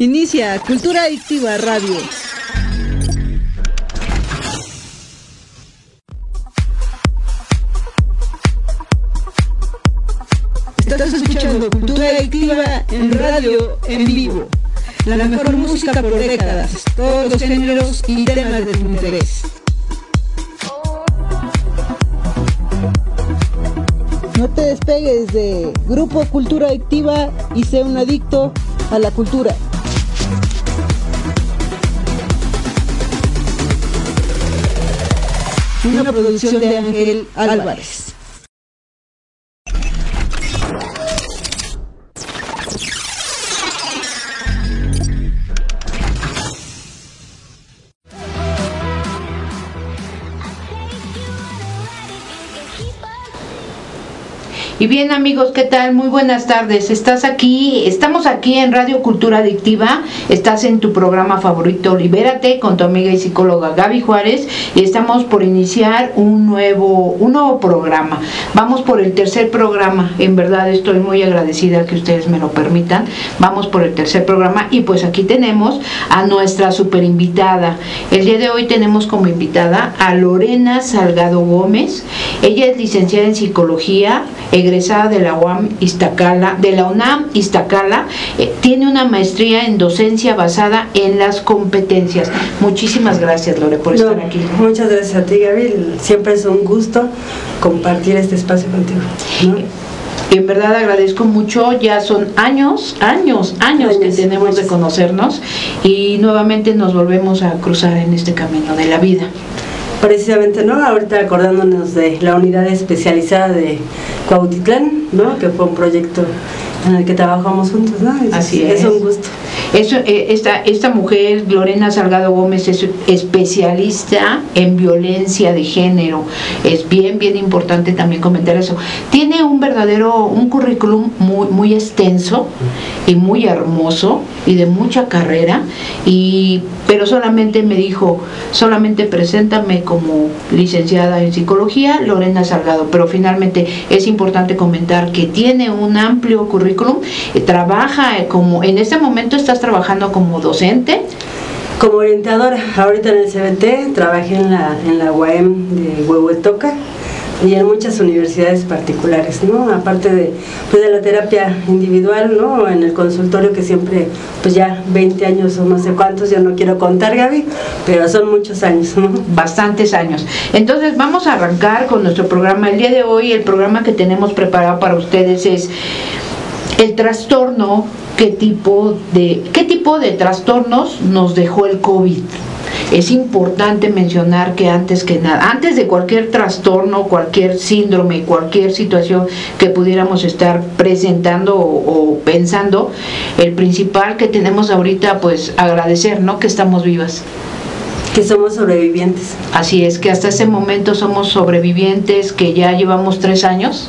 Inicia Cultura Adictiva Radio. Estás escuchando Cultura Adictiva en radio en vivo. La mejor música por décadas, todos los géneros y temas de tu interés. No te despegues de Grupo Cultura Adictiva y sé un adicto a la cultura. Una producción de Ángel Álvarez. Y bien amigos, ¿qué tal? Muy buenas tardes. Estás aquí, estamos aquí en Radio Cultura Adictiva, estás en tu programa favorito Libérate con tu amiga y psicóloga Gaby Juárez y estamos por iniciar un nuevo, un nuevo programa. Vamos por el tercer programa, en verdad estoy muy agradecida que ustedes me lo permitan. Vamos por el tercer programa y pues aquí tenemos a nuestra super invitada. El día de hoy tenemos como invitada a Lorena Salgado Gómez. Ella es licenciada en psicología, egresada de la UAM Iztacala, de la UNAM Iztacala, eh, tiene una maestría en docencia basada en las competencias. Muchísimas gracias, Lore, por estar aquí. Muchas gracias a ti, Gaby. Siempre es un gusto compartir este espacio contigo. En verdad agradezco mucho, ya son años, años, años, que tenemos de conocernos y nuevamente nos volvemos a cruzar en este camino de la vida precisamente, ¿no? Ahorita acordándonos de la unidad especializada de Cuautitlán, ¿no? Que fue un proyecto en el que trabajamos juntos, ¿no? Así es. Es un gusto. Eso, eh, esta, esta mujer, Lorena Salgado Gómez, es especialista en violencia de género. Es bien, bien importante también comentar eso. Tiene un verdadero, un currículum muy, muy extenso y muy hermoso y de mucha carrera, y, pero solamente me dijo, solamente preséntame como licenciada en psicología, Lorena Salgado, pero finalmente es importante comentar que tiene un amplio currículum, eh, trabaja como, en este momento estás trabajando como docente. Como orientadora, ahorita en el CBT, trabajé en la, en la UAM de Huehuetoca y en muchas universidades particulares, ¿no? Aparte de, pues de la terapia individual, ¿no? En el consultorio que siempre, pues ya 20 años o no sé cuántos, ya no quiero contar, Gaby, pero son muchos años, ¿no? Bastantes años. Entonces vamos a arrancar con nuestro programa. El día de hoy el programa que tenemos preparado para ustedes es el trastorno, qué tipo de, qué tipo de trastornos nos dejó el COVID es importante mencionar que antes que nada, antes de cualquier trastorno, cualquier síndrome, cualquier situación que pudiéramos estar presentando o, pensando, el principal que tenemos ahorita, pues agradecer, ¿no? Que estamos vivas que somos sobrevivientes. Así es, que hasta ese momento somos sobrevivientes, que ya llevamos tres años.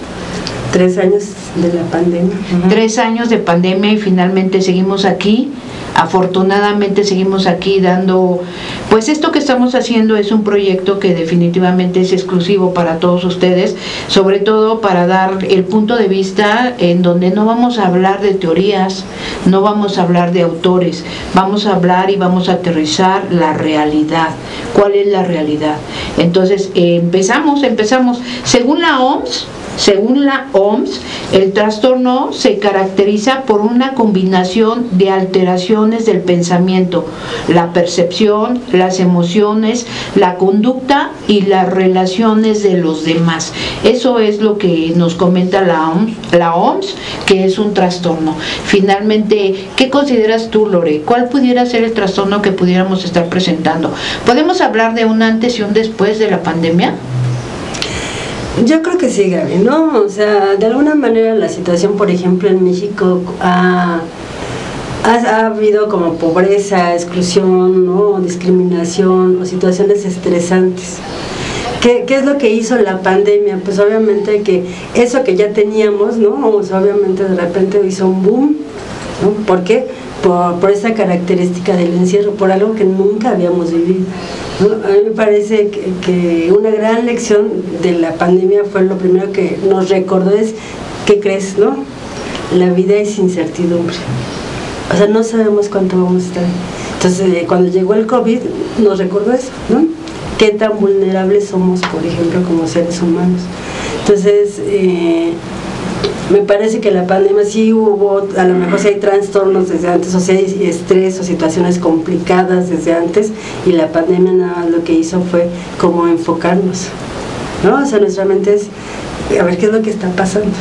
Tres años de la pandemia. Tres años de pandemia y finalmente seguimos aquí afortunadamente seguimos aquí dando, pues esto que estamos haciendo es un proyecto que definitivamente es exclusivo para todos ustedes, sobre todo para dar el punto de vista en donde no vamos a hablar de teorías, no vamos a hablar de autores, vamos a hablar y vamos a aterrizar la realidad. ¿Cuál es la realidad? Entonces, empezamos, empezamos. Según la OMS, según la OMS, el trastorno se caracteriza por una combinación de alteraciones del pensamiento, la percepción, las emociones, la conducta y las relaciones de los demás. Eso es lo que nos comenta la OMS, que es un trastorno. Finalmente, ¿qué consideras tú, Lore? ¿Cuál pudiera ser el trastorno que pudiéramos estar presentando? ¿Podemos hablar de un antes y un después de la pandemia? Yo creo que sí, Gaby, ¿no? O sea, de alguna manera la situación, por ejemplo, en México ha, ha, habido como pobreza, exclusión, ¿no? discriminación o situaciones estresantes. ¿Qué, ¿Qué, es lo que hizo la pandemia? Pues obviamente que eso que ya teníamos, ¿no? Sea, obviamente de repente hizo un boom, ¿no? ¿Por qué? Por, esa característica del encierro, por algo que nunca habíamos vivido. A mí me parece que, una gran lección de la pandemia fue lo primero que nos recordó es, ¿qué crees? no? La vida es incertidumbre. O sea, no sabemos cuánto vamos a estar. Entonces, eh, cuando llegó el COVID, nos recordó eso, ¿no? Qué tan vulnerables somos, por ejemplo, como seres humanos. Entonces, eh, me parece que la pandemia sí hubo, a lo mejor sí hay trastornos desde antes, o sea, hay estrés o situaciones complicadas desde antes, y la pandemia nada más lo que hizo fue como enfocarnos, ¿no? O sea, nuestra mente es, a ver qué es lo que está pasando,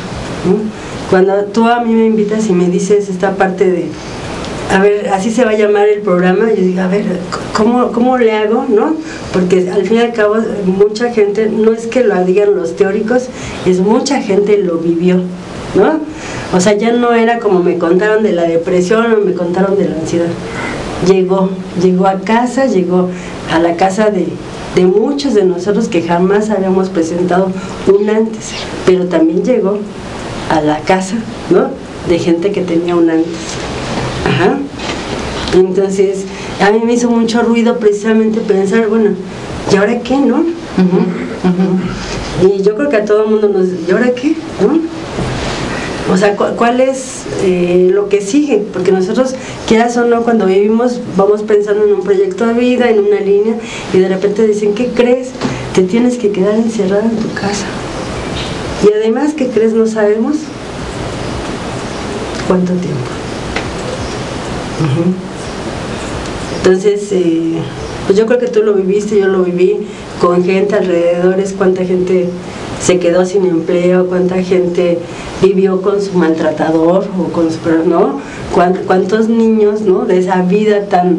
Cuando tú a mí me invitas y me dices esta parte de, a ver, así se va a llamar el programa, yo digo, a ver, ¿cómo, cómo le hago? ¿no? Porque al fin y al cabo mucha gente, no es que lo digan los teóricos, es mucha gente lo vivió, ¿no? O sea, ya no era como me contaron de la depresión o me contaron de la ansiedad. Llegó, llegó a casa, llegó a la casa de, de muchos de nosotros que jamás habíamos presentado un antes, pero también llegó a la casa, ¿no? De gente que tenía un antes. Ajá. Entonces, a mí me hizo mucho ruido precisamente pensar, bueno, ¿y ahora qué, no? Y yo creo que a todo el mundo nos, ¿y ahora qué? ¿no? O sea, ¿cuál es eh, lo que sigue? Porque nosotros, quieras o no, cuando vivimos, vamos pensando en un proyecto de vida, en una línea, y de repente dicen, ¿qué crees? Te tienes que quedar encerrada en tu casa. Y además, ¿qué crees? No sabemos cuánto tiempo. Entonces, eh, pues yo creo que tú lo viviste, yo lo viví con gente alrededor, es cuánta gente se quedó sin empleo, cuánta gente vivió con su maltratador o con su, ¿no? ¿Cuántos niños, ¿no? De esa vida tan,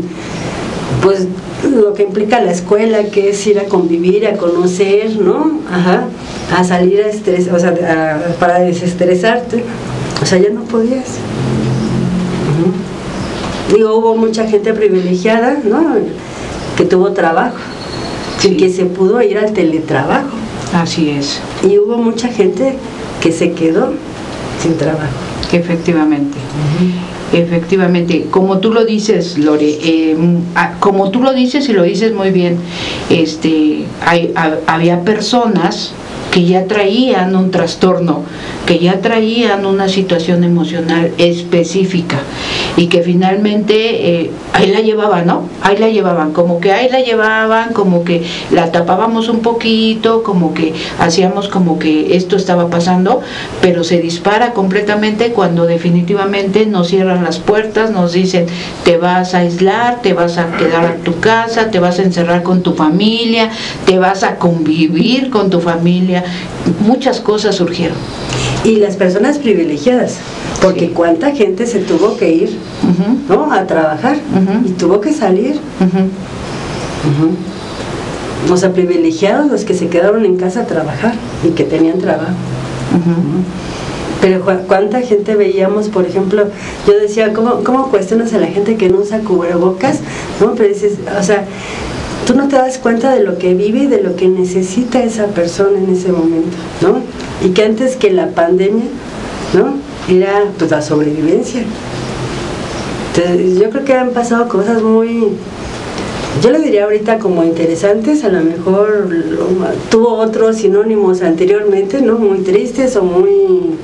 pues lo que implica la escuela, que es ir a convivir, a conocer, ¿no? Ajá, a salir a estrés, o sea, para desestresarte, o sea, ya no podías. Digo, hubo mucha gente privilegiada, ¿no? Que tuvo trabajo, y que se pudo ir al teletrabajo. Así es. Y hubo mucha gente que se quedó sin trabajo. Efectivamente. Efectivamente, como tú lo dices, Lore, eh, como tú lo dices y lo dices muy bien, este, hay, había personas que ya traían un trastorno, que ya traían una situación emocional específica y que finalmente eh, ahí la llevaban, ¿no? Ahí la llevaban, como que ahí la llevaban, como que la tapábamos un poquito, como que hacíamos como que esto estaba pasando, pero se dispara completamente cuando definitivamente nos cierran las puertas, nos dicen te vas a aislar, te vas a quedar a tu casa, te vas a encerrar con tu familia, te vas a convivir con tu familia, muchas cosas surgieron. Y las personas privilegiadas, porque cuánta gente se tuvo que ir ¿no? a trabajar y tuvo que salir. O sea, privilegiados los que se quedaron en casa a trabajar y que tenían trabajo. Pero cuánta gente veíamos, por ejemplo, yo decía, ¿cómo, ¿cómo cuestionas a la gente que no usa cubrebocas? ¿No? Pero dices, o sea, tú no te das cuenta de lo que vive y de lo que necesita esa persona en ese momento, ¿no? Y que antes que la pandemia, ¿no? Era pues la sobrevivencia. Entonces, yo creo que han pasado cosas muy, yo le diría ahorita como interesantes, a lo mejor tuvo otros sinónimos anteriormente, ¿no? Muy tristes o muy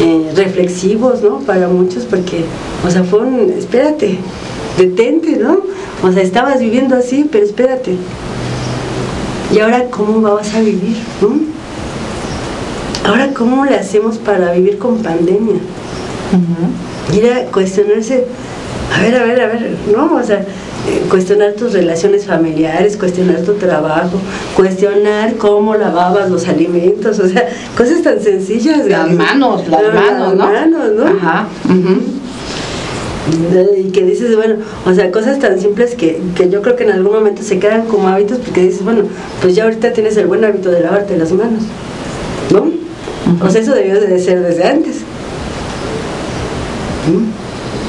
eh, reflexivos, ¿no? Para muchos, porque, o sea, fue un, espérate, detente, ¿no? O sea, estabas viviendo así, pero espérate. ¿Y ahora cómo vas a vivir? Ahora, ¿cómo le hacemos para vivir con pandemia? Ir a cuestionarse, a ver, a ver, a ver, ¿no? O sea, eh, cuestionar tus relaciones familiares, cuestionar tu trabajo, cuestionar cómo lavabas los alimentos, o sea, cosas tan sencillas. Las manos, las, manos, ¿no? Las manos, ¿no? Ajá y que dices, bueno, o sea, cosas tan simples que, yo creo que en algún momento se quedan como hábitos porque dices, bueno, pues ya ahorita tienes el buen hábito de lavarte las manos, ¿no? O sea, eso debió de ser desde antes.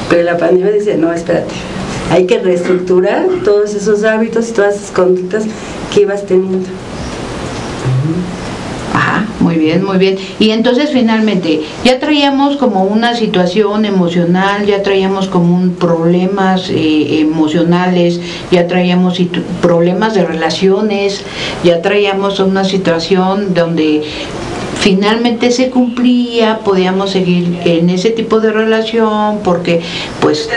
Pero la pandemia dice, no, espérate, hay que reestructurar todos esos hábitos y todas esas conductas que ibas teniendo. Muy bien, muy bien. Y entonces finalmente, ya traíamos como una situación emocional, ya traíamos como un problemas eh, emocionales, ya traíamos problemas de relaciones, ya traíamos una situación donde finalmente se cumplía, podíamos seguir en ese tipo de relación porque pues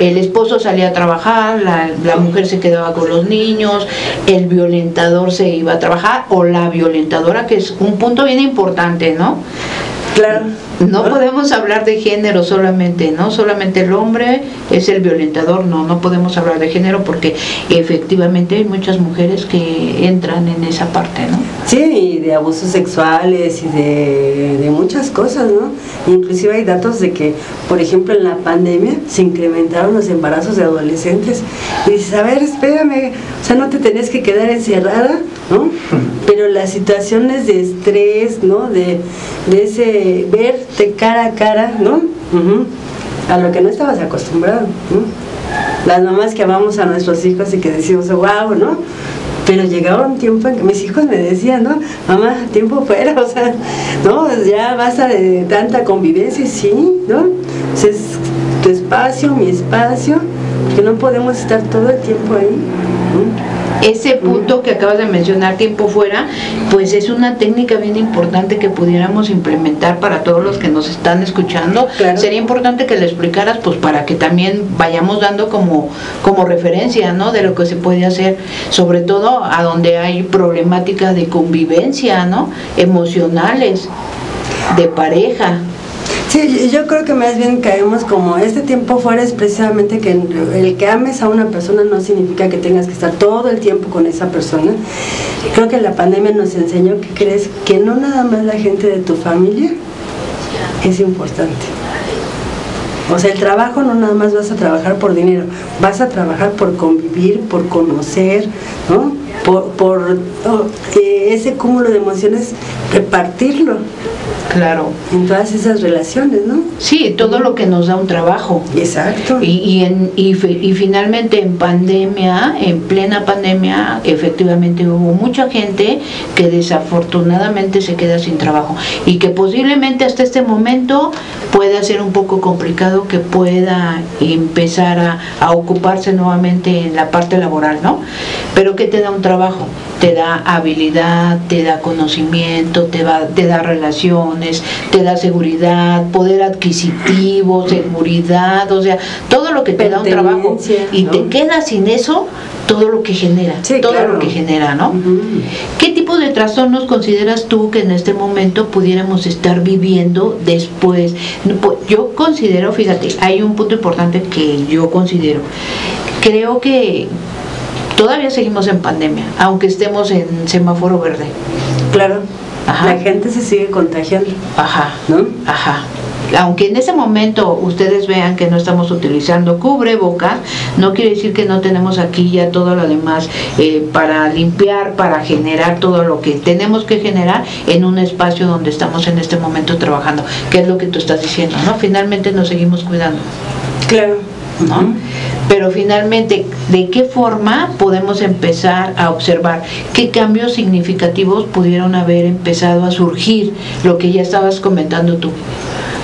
el, esposo salía a trabajar, la, la, mujer se quedaba con los niños, el violentador se iba a trabajar o la violentadora, que es un punto bien importante, ¿no? Claro. No podemos hablar de género solamente, ¿no? Solamente el hombre es el violentador, no, no podemos hablar de género porque efectivamente hay muchas mujeres que entran en esa parte, ¿no? Sí, de abusos sexuales y de, muchas cosas, ¿no? Inclusive hay datos de que, por ejemplo, en la pandemia se incrementaron los embarazos de adolescentes. Y dices, a ver, espérame, o sea, no te tenés que quedar encerrada, ¿no? Pero las situaciones de estrés, ¿no? De, de ese ver cara a cara, ¿no? A lo que no estabas acostumbrado. Las mamás que amamos a nuestros hijos y que decimos, wow, ¿no? Pero llegaba un tiempo en que mis hijos me decían, ¿no? Mamá, tiempo fuera, o sea, ¿no? Ya basta de tanta convivencia, sí, ¿no? es tu espacio, mi espacio, que no podemos estar todo el tiempo ahí ese punto que acabas de mencionar, tiempo fuera, pues es una técnica bien importante que pudiéramos implementar para todos los que nos están escuchando. Sería importante que le explicaras, pues para que también vayamos dando como, como referencia, ¿no? De lo que se puede hacer, sobre todo a donde hay problemática de convivencia, ¿no? Emocionales, de pareja. Sí, yo creo que más bien caemos como este tiempo fuera es precisamente que el que ames a una persona no significa que tengas que estar todo el tiempo con esa persona. Creo que la pandemia nos enseñó que crees que no nada más la gente de tu familia es importante. O sea, el trabajo no nada más vas a trabajar por dinero, vas a trabajar por convivir, por conocer, ¿no? Por, por oh, ese cúmulo de emociones, repartirlo. Claro. En todas esas relaciones, ¿no? Sí, todo lo que nos da un trabajo. Exacto. Y, y, en, y, y, finalmente en pandemia, en plena pandemia, efectivamente hubo mucha gente que desafortunadamente se queda sin trabajo y que posiblemente hasta este momento pueda ser un poco complicado que pueda empezar a, a ocuparse nuevamente en la parte laboral, ¿no? Pero que te da un trabajo, te da habilidad, te da conocimiento, te, va, te da relación te da seguridad, poder adquisitivo, seguridad, o sea, todo lo que te da un trabajo y te quedas sin eso, todo lo que genera, todo lo que genera, ¿no? ¿Qué tipo de trastornos consideras tú que en este momento pudiéramos estar viviendo después? Yo considero, fíjate, hay un punto importante que yo considero. Creo que todavía seguimos en pandemia, aunque estemos en semáforo verde. Claro la gente se sigue contagiando. Ajá. ¿No? Ajá. Aunque en ese momento ustedes vean que no estamos utilizando cubrebocas, no quiere decir que no tenemos aquí ya todo lo demás eh, para limpiar, para generar todo lo que tenemos que generar en un espacio donde estamos en este momento trabajando, que es lo que tú estás diciendo, ¿no? Finalmente nos seguimos cuidando. Claro. Pero finalmente, ¿de qué forma podemos empezar a observar qué cambios significativos pudieron haber empezado a surgir? Lo que ya estabas comentando tú.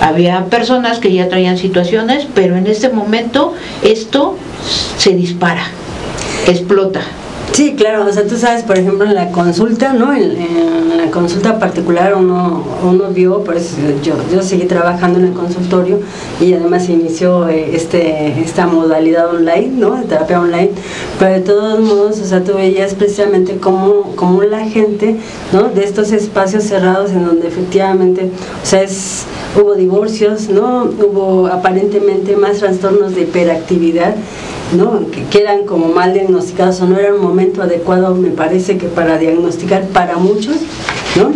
Había personas que ya traían situaciones, pero en este momento esto se dispara, explota. Sí, claro, o sea, tú sabes, por ejemplo, en la consulta, ¿no? En, la consulta particular uno, uno vio, por eso yo, yo seguí trabajando en el consultorio y además inició eh, este, esta modalidad online, ¿no? De terapia online, pero de todos modos, o sea, tú veías precisamente cómo, cómo la gente, ¿no? De estos espacios cerrados en donde efectivamente, o sea, es, hubo divorcios, ¿no? Hubo aparentemente más trastornos de hiperactividad ¿no? que, eran como mal diagnosticados o no era un momento adecuado, me parece que para diagnosticar para muchos, ¿no?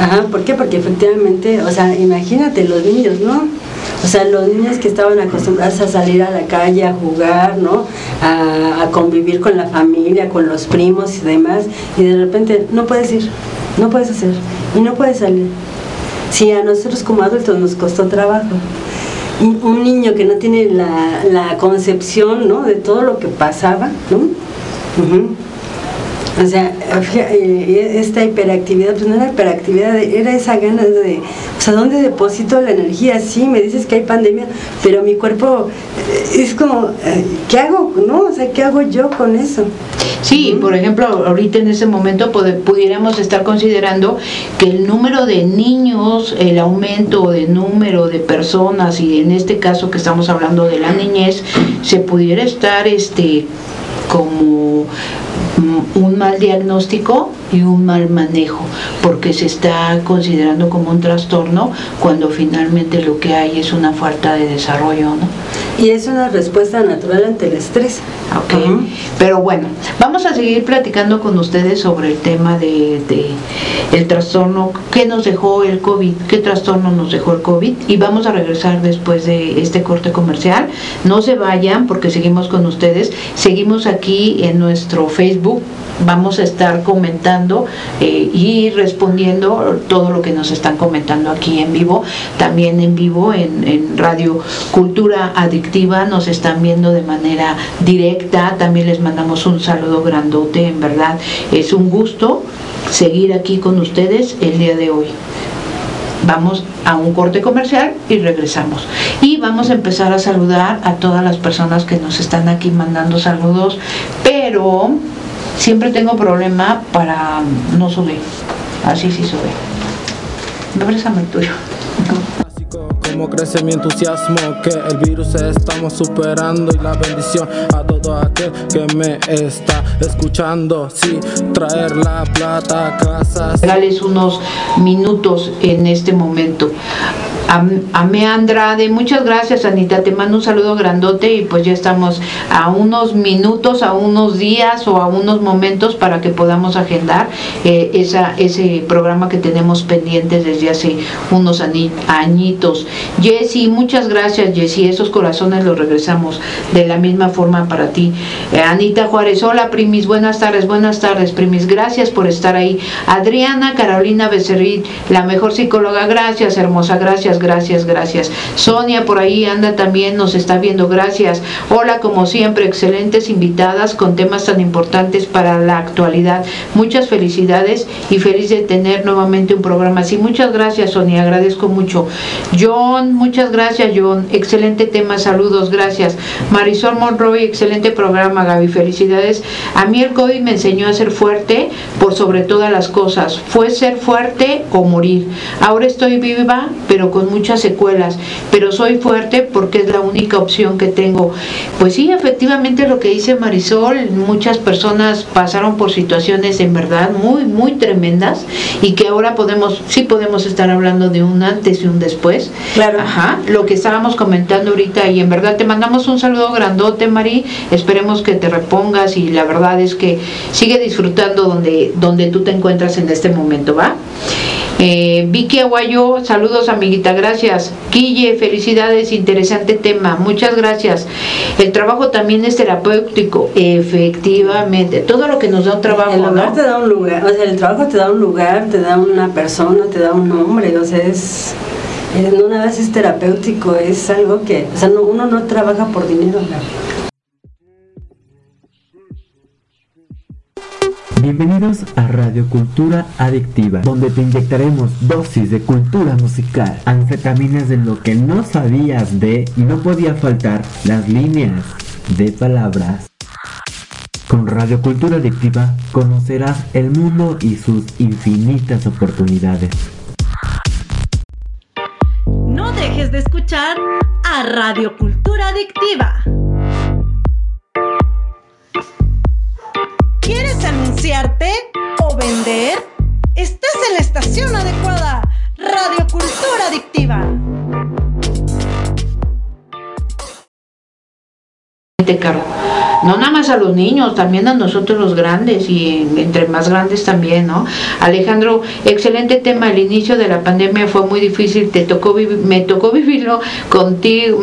Ajá, ¿por qué? Porque efectivamente, o sea, imagínate los niños, ¿no? O sea, los niños que estaban acostumbrados a salir a la calle, a jugar, ¿no? A, convivir con la familia, con los primos y demás, y de repente no puedes ir, no puedes hacer, y no puedes salir. Si a nosotros como adultos nos costó trabajo, un niño que no tiene la, concepción ¿no? de todo lo que pasaba, ¿no? O sea, eh, esta hiperactividad, pues no era hiperactividad, era esa ganas de, o sea, ¿dónde deposito la energía? Sí, me dices que hay pandemia, pero mi cuerpo eh, es como, eh, ¿qué hago? ¿No? O sea, ¿qué hago yo con eso? Sí, por ejemplo, ahorita en ese momento pudiéramos estar considerando que el número de niños, el aumento de número de personas y en este caso que estamos hablando de la niñez, se pudiera estar este como un mal diagnóstico y un mal manejo, porque se está considerando como un trastorno cuando finalmente lo que hay es una falta de desarrollo, ¿no? Y es una respuesta natural ante el estrés. Ok, pero bueno, vamos a seguir platicando con ustedes sobre el tema de, de, el trastorno, qué nos dejó el COVID, qué trastorno nos dejó el COVID y vamos a regresar después de este corte comercial. No se vayan porque seguimos con ustedes, seguimos aquí en nuestro Facebook vamos a estar comentando eh, y respondiendo todo lo que nos están comentando aquí en vivo, también en vivo en, en, Radio Cultura Adictiva, nos están viendo de manera directa, también les mandamos un saludo grandote, en verdad es un gusto seguir aquí con ustedes el día de hoy. Vamos a un corte comercial y regresamos. Y vamos a empezar a saludar a todas las personas que nos están aquí mandando saludos, pero siempre tengo problema para no subir. Así sí sube. Me el tuyo. Como crece mi entusiasmo que el virus estamos superando y la bendición a todo aquel que me está escuchando. Sí, traer la plata a casa. Dales unos minutos en este momento. Ame Andrade, muchas gracias Anita, te mando un saludo grandote y pues ya estamos a unos minutos, a unos días o a unos momentos para que podamos agendar eh, ese programa que tenemos pendientes desde hace unos añitos. Jessy, muchas gracias Jessy, esos corazones los regresamos de la misma forma para ti. Eh, Anita Juárez, hola primis, buenas tardes, buenas tardes primis, gracias por estar ahí. Adriana Carolina Becerril, la mejor psicóloga, gracias hermosa, gracias, gracias, gracias. Sonia por ahí anda también, nos está viendo, gracias. Hola como siempre, excelentes invitadas con temas tan importantes para la actualidad. Muchas felicidades y feliz de tener nuevamente un programa así. Muchas gracias Sonia, agradezco mucho. John, muchas gracias John, excelente tema, saludos, gracias. Marisol Monroy, excelente programa Gaby, felicidades. A mí el COVID me enseñó a ser fuerte por sobre todas las cosas. Fue ser fuerte o morir. Ahora estoy viva, pero con muchas secuelas, pero soy fuerte porque es la única opción que tengo. Pues sí, efectivamente lo que dice Marisol, muchas personas pasaron por situaciones en verdad muy, muy tremendas y que ahora podemos, sí podemos estar hablando de un antes y un después. Claro. Ajá, lo que estábamos comentando ahorita y en verdad te mandamos un saludo grandote, Mari, esperemos que te repongas y la verdad es que sigue disfrutando donde, donde tú te encuentras en este momento, ¿va? Eh, Vicky Aguayo, saludos amiguita, gracias. Quille, felicidades, interesante tema, muchas gracias. El trabajo también es terapéutico, efectivamente. Todo lo que nos da un trabajo. El lugar te da un lugar, o sea, el trabajo te da un lugar, te da una persona, te da un nombre, o sea, es. No nada más es terapéutico, es algo que, o sea, uno no trabaja por dinero. Bienvenidos a Radio Cultura Adictiva, donde te inyectaremos dosis de cultura musical, anfetaminas de lo que no sabías de y no podía faltar las líneas de palabras. Con Radio Cultura Adictiva conocerás el mundo y sus infinitas oportunidades. No dejes de escuchar a Radio Cultura Adictiva. Estás en la estación adecuada. Radio Cultura Adictiva. no nada más a los niños, también a nosotros los grandes y entre más grandes también, ¿no? Alejandro, excelente tema, el inicio de la pandemia fue muy difícil, te tocó me tocó vivirlo contigo,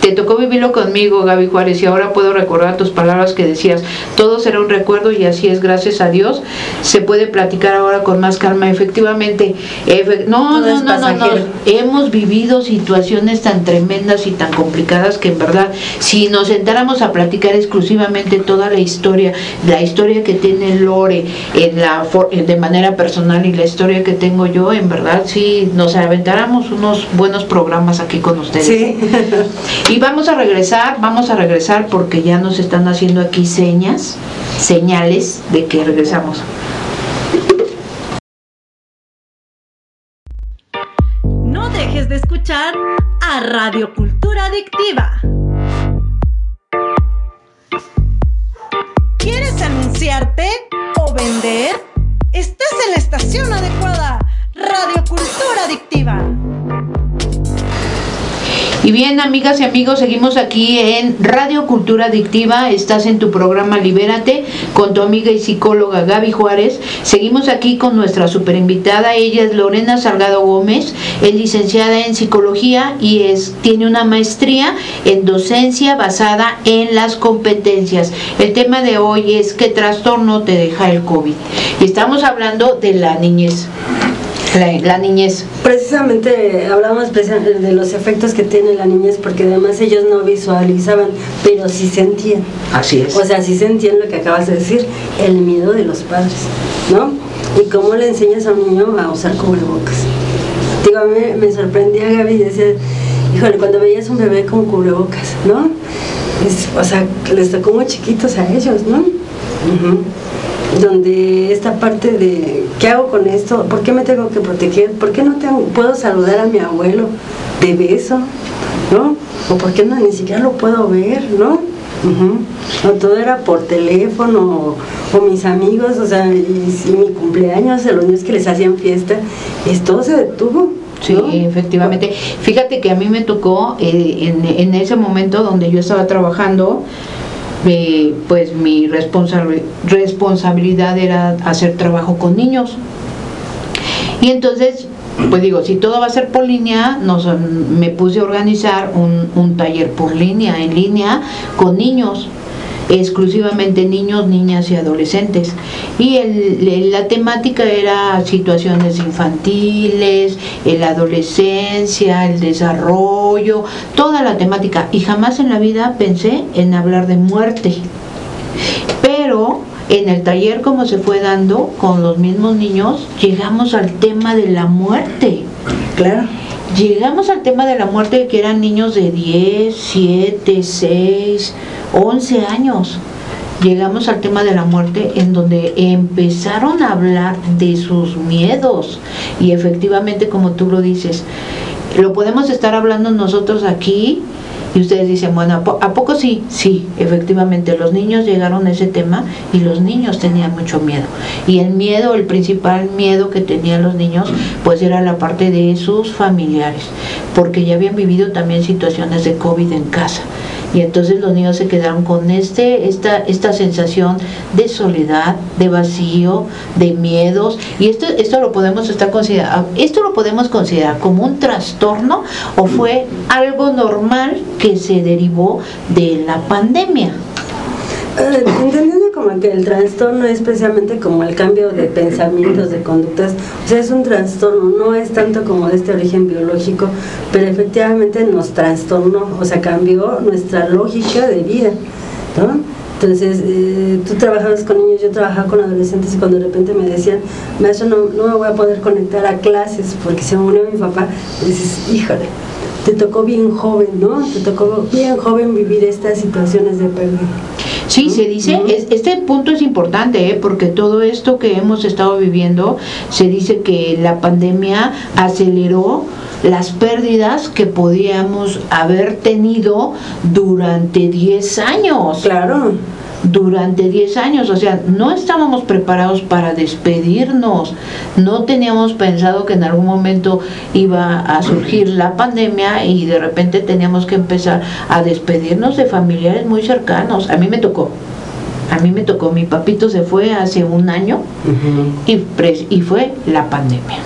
te tocó vivirlo conmigo, Gaby Juárez, y ahora puedo recordar tus palabras que decías, todo será un recuerdo y así es, gracias a Dios, se puede platicar ahora con más calma, efectivamente, no, no, no, no, no, hemos vivido situaciones tan tremendas y tan complicadas que en verdad, si nos sentáramos a platicar exclusivamente, toda la historia, la historia que tiene Lore en la, de manera personal y la historia que tengo yo, en verdad sí nos aventáramos unos buenos programas aquí con ustedes. Sí. Y vamos a regresar, vamos a regresar porque ya nos están haciendo aquí señas, señales de que regresamos. No dejes de escuchar a Radio Cultura Adictiva. ¿Quieres anunciarte o vender? Estás en la estación adecuada. Radio Cultura Adictiva. Y bien, amigas y amigos, seguimos aquí en Radio Cultura Adictiva. Estás en tu programa Libérate con tu amiga y psicóloga Gaby Juárez. Seguimos aquí con nuestra super invitada. Ella es Lorena Salgado Gómez, es licenciada en psicología y es, tiene una maestría en docencia basada en las competencias. El tema de hoy es qué trastorno te deja el COVID. Estamos hablando de la niñez. La, niñez. Precisamente hablamos de los efectos que tiene la niñez porque además ellos no visualizaban, pero sí sentían. Así es. O sea, sí sentían lo que acabas de decir, el miedo de los padres, ¿no? Y cómo le enseñas a un niño a usar cubrebocas. Digo, a mí me sorprendía Gaby y decía, híjole, cuando veías un bebé con cubrebocas, ¿no? o sea, les tocó muy chiquitos a ellos, ¿no? Donde esta parte de ¿qué hago con esto? ¿Por qué me tengo que proteger? ¿Por qué no tengo, puedo saludar a mi abuelo de beso? ¿No? ¿O por qué no ni siquiera lo puedo ver? ¿No? O todo era por teléfono, o, mis amigos, o sea, y, mi cumpleaños, los niños que les hacían fiesta, esto se detuvo. Sí, efectivamente. Fíjate que a mí me tocó eh, en, en ese momento donde yo estaba trabajando, pues mi responsabilidad era hacer trabajo con niños. Y entonces, pues digo, si todo va a ser por línea, me puse a organizar un taller por línea, en línea, con niños exclusivamente niños, niñas y adolescentes. Y el, la temática era situaciones infantiles, la adolescencia, el desarrollo, toda la temática. Y jamás en la vida pensé en hablar de muerte. Pero en el taller como se fue dando con los mismos niños, llegamos al tema de la muerte. Claro. Llegamos al tema de la muerte que eran niños de 10, 7, 6, 11 años. Llegamos al tema de la muerte en donde empezaron a hablar de sus miedos y efectivamente como tú lo dices, lo podemos estar hablando nosotros aquí y ustedes dicen, bueno, ¿a poco sí? Sí, efectivamente, los niños llegaron a ese tema y los niños tenían mucho miedo. Y el miedo, el principal miedo que tenían los niños, pues era la parte de sus familiares, porque ya habían vivido también situaciones de COVID en casa y entonces los niños se quedaron con este esta esta sensación de soledad de vacío de miedos. Y esto esto lo podemos estar considerar esto lo podemos considerar como un trastorno o fue algo normal que se derivó de la pandemia. Eh, entendiendo como que el trastorno es precisamente como el cambio de pensamientos, de conductas, o sea, es un trastorno, no es tanto como de este origen biológico, pero efectivamente nos trastornó, o sea, cambió nuestra lógica de vida, ¿no? Entonces, eh, tú trabajabas con niños, yo trabajaba con adolescentes y cuando de repente me decían, maestro, no, no me voy a poder conectar a clases porque se murió mi papá, dices, híjole, te tocó bien joven, ¿no? Te tocó bien joven vivir estas situaciones de pérdida. Sí, se dice, este punto es importante, ¿eh? porque todo esto que hemos estado viviendo, se dice que la pandemia aceleró las pérdidas que podíamos haber tenido durante 10 años. Claro durante 10 años, o sea, no estábamos preparados para despedirnos, no teníamos pensado que en algún momento iba a surgir la pandemia y de repente teníamos que empezar a despedirnos de familiares muy cercanos. A mí me tocó, a mí me tocó, mi papito se fue hace un año y, y fue la pandemia.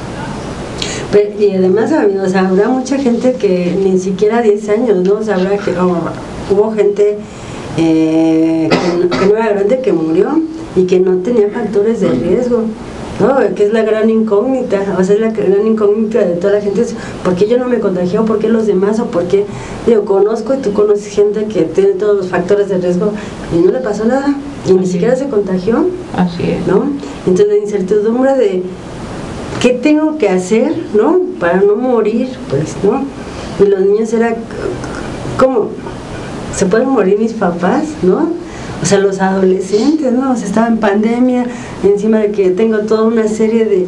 y además o sea, habrá mucha gente que ni siquiera 10 años, ¿no? O sea, habrá que, hubo gente eh, que, no era grande, que murió y que no tenía factores de riesgo. ¿no? Que es la gran incógnita, o sea, es la gran incógnita de toda la gente, es ¿por qué yo no me contagió? ¿Por qué los demás? ¿O por qué? Yo conozco y tú conoces gente que tiene todos los factores de riesgo y no le pasó nada, y ni siquiera se contagió, Así es. ¿no? Entonces la incertidumbre de qué tengo que hacer, ¿no? Para no morir, pues, ¿no? Y los niños era, ¿cómo? ¿Se pueden morir mis papás, no? O sea, los adolescentes, ¿no? O sea, estaba en pandemia, encima de que tengo toda una serie de,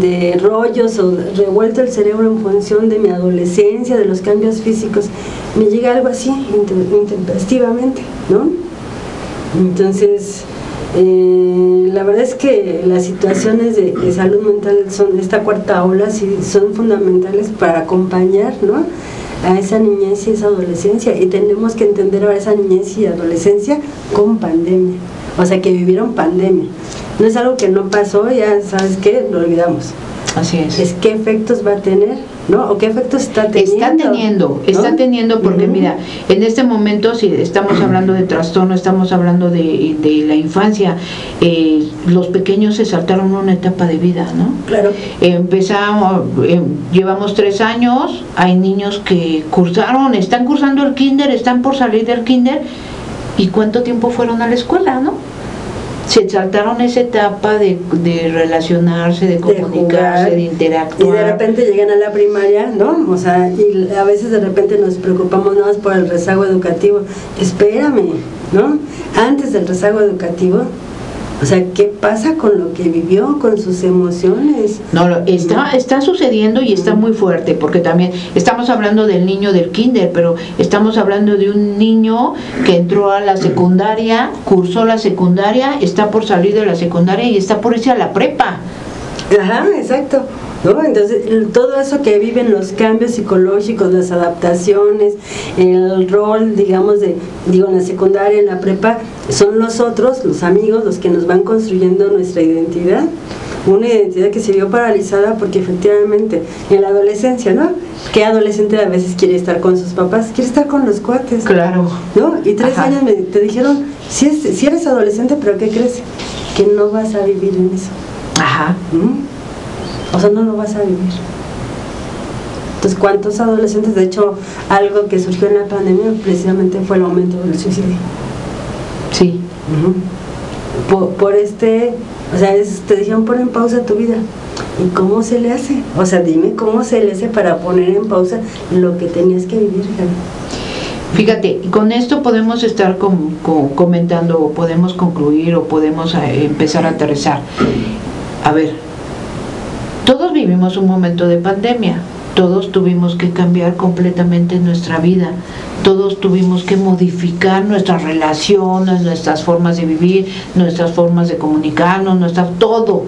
de rollos o revuelto el cerebro en función de mi adolescencia, de los cambios físicos. Me llega algo así, intempestivamente, ¿no? Entonces, eh, la verdad es que las situaciones de, de salud mental son esta cuarta ola sí son fundamentales para acompañar ¿no? A esa niñez y esa adolescencia y tenemos que entender ahora esa niñez y adolescencia con pandemia o sea que vivieron pandemia. No es algo que no pasó ya sabes qué lo olvidamos Así es. es qué efectos va a tener ¿no? o qué efectos está teniendo Está teniendo, está ¿no? teniendo porque mira, en este momento si estamos hablando de trastorno, estamos hablando de, de la infancia, eh, los pequeños se saltaron una etapa de vida, ¿no? claro Empezamos, eh, llevamos tres años, hay niños que cursaron, están cursando el kinder, están por salir del kinder, ¿y cuánto tiempo fueron a la escuela, no? Se saltaron esa etapa de, de relacionarse, de de comunicarse, de y interactuar. de repente llegan a la primaria, ¿no? O sea, y a veces de repente nos preocupamos nada más por el rezago educativo. Espérame, ¿no? Antes del rezago educativo, o sea, ¿qué pasa con lo que vivió, con sus emociones? No, está, está sucediendo y está muy fuerte, porque también estamos hablando del niño del kinder, pero estamos hablando de un niño que entró a la secundaria, cursó la secundaria, está por salir de la secundaria y está por irse a la prepa. Ajá, exacto. ¿No? Entonces, todo eso que viven los cambios psicológicos, las adaptaciones, el rol, digamos, de, digo, en la secundaria, en la prepa, son los otros, los amigos, los que nos van construyendo nuestra identidad. Una identidad que se vio paralizada porque efectivamente en la adolescencia, ¿no? ¿Qué adolescente a veces quiere estar con sus papás? Quiere estar con los cuates. Claro. ¿No? Y tres Ajá. años me, te dijeron, si, es- si eres adolescente, pero ¿qué crees? Que no vas a vivir en eso. Ajá. ¿Mm? O sea, no lo vas a vivir. Entonces, ¿cuántos adolescentes? De hecho, algo que surgió en la pandemia precisamente fue el aumento del suicidio. Sí. Por, por este, o sea, es- te dijeron pon en pausa tu vida. ¿Y cómo se le hace? O sea, dime cómo se le hace para poner en pausa lo que tenías que vivir, Gaby. Fíjate, con esto podemos estar com- co- comentando o podemos concluir o podemos eh, empezar a aterrizar. A ver, vivimos un momento de pandemia, todos tuvimos que cambiar completamente nuestra vida, todos tuvimos que modificar nuestras relaciones, nuestras formas de vivir, nuestras formas de comunicarnos, nuestra, todo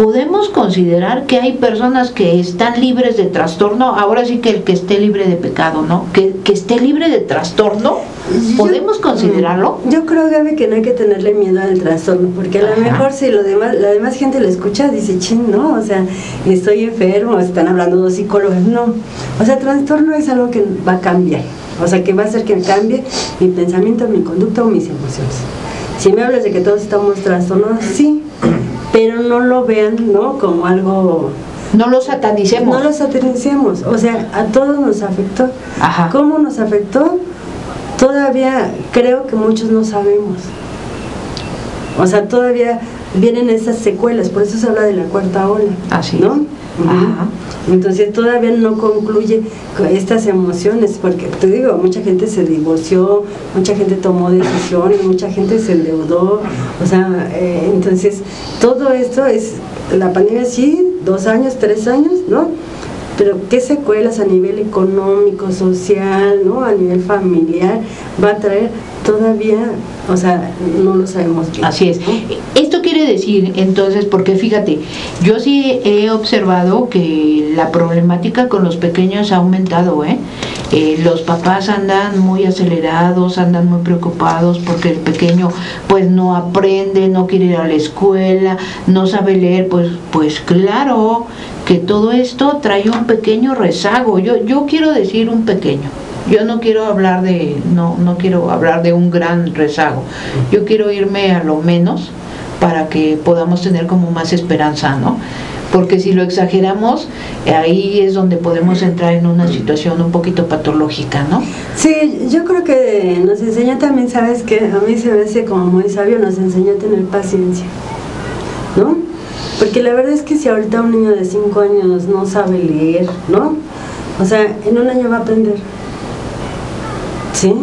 podemos considerar que hay personas que están libres de trastorno, ahora sí que el que esté libre de pecado, ¿no? Que, que esté libre de trastorno, ¿podemos Yo- considerarlo? Yo creo, Gaby, que no hay que tenerle miedo al trastorno, porque a lo mejor si lo demás, la demás gente lo escucha, dice, chin, no, o sea, estoy enfermo, están hablando dos psicólogos, no. O sea, trastorno es algo que va a cambiar, o sea, que va a hacer que cambie mi pensamiento, mi conducta o mis emociones. Si me hablas de que todos estamos trastornados, sí, pero no lo vean, ¿no? Como algo No lo satanicemos. no lo satanicemos, o sea, a todos nos afectó. Ajá. ¿Cómo nos afectó? Todavía creo que muchos no sabemos. O sea, todavía vienen esas secuelas, por eso se habla de la cuarta ola. Así ¿No? es. Ajá. Entonces todavía no concluye con estas emociones, porque te digo, mucha gente se divorció, mucha gente tomó decisiones, mucha gente se endeudó, o sea, eh, entonces todo esto es, la pandemia sí, dos años, tres años, ¿no? Pero qué secuelas a nivel económico, social, ¿no? A nivel familiar va a traer todavía, o sea, no lo sabemos bien. Así es. ¿no? Esto quiere decir, entonces, porque fíjate, yo sí he observado que la problemática con los pequeños ha aumentado, ¿eh? Eh, los papás andan muy acelerados, andan muy preocupados porque el pequeño pues no aprende, no quiere ir a la escuela, no sabe leer, pues, pues claro que todo esto trae un pequeño rezago. Yo, yo quiero decir un pequeño. Yo no quiero hablar de, no, no quiero hablar de un gran rezago. Yo quiero irme a lo menos para que podamos tener como más esperanza, ¿no? Porque si lo exageramos, ahí es donde podemos entrar en una situación un poquito patológica, ¿no? Sí, yo creo que nos enseñó también, ¿sabes que A mí se me hace como muy sabio, nos enseñó a tener paciencia, ¿no? Porque la verdad es que si ahorita un niño de 5 años no sabe leer, ¿no? O sea, en un año va a aprender. ¿Sí?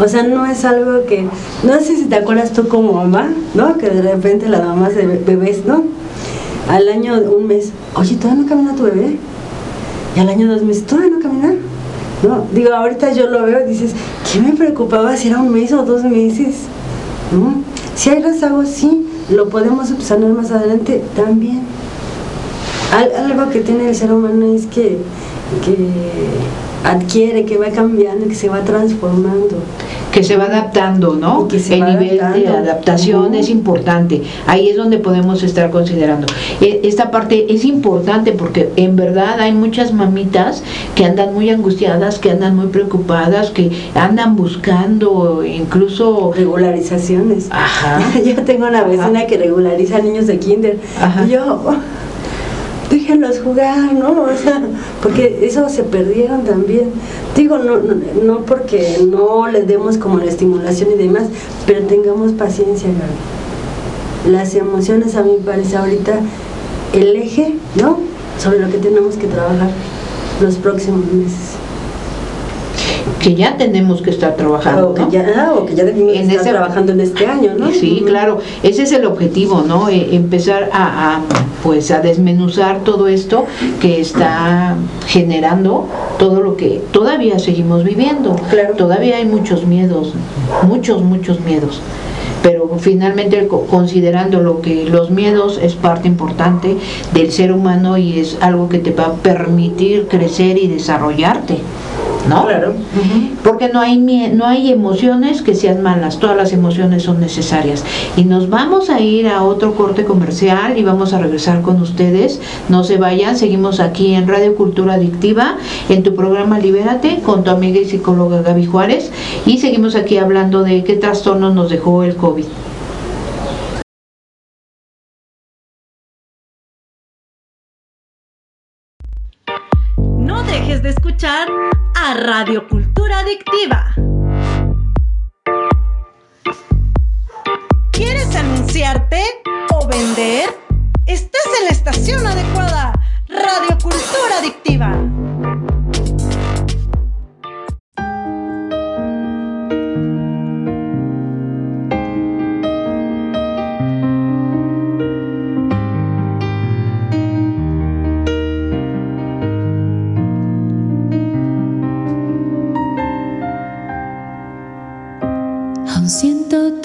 O sea, no es algo que... No sé si te acuerdas tú como mamá, ¿no? Que de repente las mamás de bebés, ¿no? Al año, un mes, oye, ¿todavía no camina tu bebé? Y al año dos meses, ¿todavía no camina? No, digo, ahorita yo lo veo y dices, ¿qué me preocupaba si era un mes o dos meses? Si hay rezagos, sí, lo podemos subsanar más adelante también. algo que tiene el ser humano es que, que adquiere, que va cambiando, que se va transformando. Que se va adaptando, ¿no? el nivel de adaptación es importante. Ahí es donde podemos estar considerando. E, esta parte es importante porque en verdad hay muchas mamitas que andan muy angustiadas, que andan muy preocupadas, que andan buscando incluso... Regularizaciones. Ajá. Yo tengo una vecina que regulariza niños de kinder. Ajá. Y yo déjenlos jugar, ¿no? O sea, porque eso se perdieron también. Digo, no, no, porque no les demos como la estimulación y demás, pero tengamos paciencia, Las emociones a mí me parece ahorita el eje, ¿no? Sobre lo que tenemos que trabajar los próximos meses que ya tenemos que estar trabajando. O que ya, o que ya debimos estar trabajando en este año, ¿no? Sí, claro, ese es el objetivo, ¿no? E, empezar a, pues a desmenuzar todo esto que está generando todo lo que todavía seguimos viviendo. Claro. Todavía hay muchos miedos, muchos, muchos miedos pero finalmente considerando lo que los miedos es parte importante del ser humano y es algo que te va a permitir crecer y desarrollarte. ¿No? Claro. Porque no hay, no hay emociones que sean malas, todas las emociones son necesarias. Y nos vamos a ir a otro corte comercial y vamos a regresar con ustedes. No se vayan, seguimos aquí en Radio Cultura Adictiva, en tu programa Libérate, con tu amiga y psicóloga Gaby Juárez, y seguimos aquí hablando de qué trastornos nos dejó el COVID. Radio Cultura Adictiva. ¿Quieres anunciarte o vender? Estás en la estación adecuada. Radio Cultura Adictiva.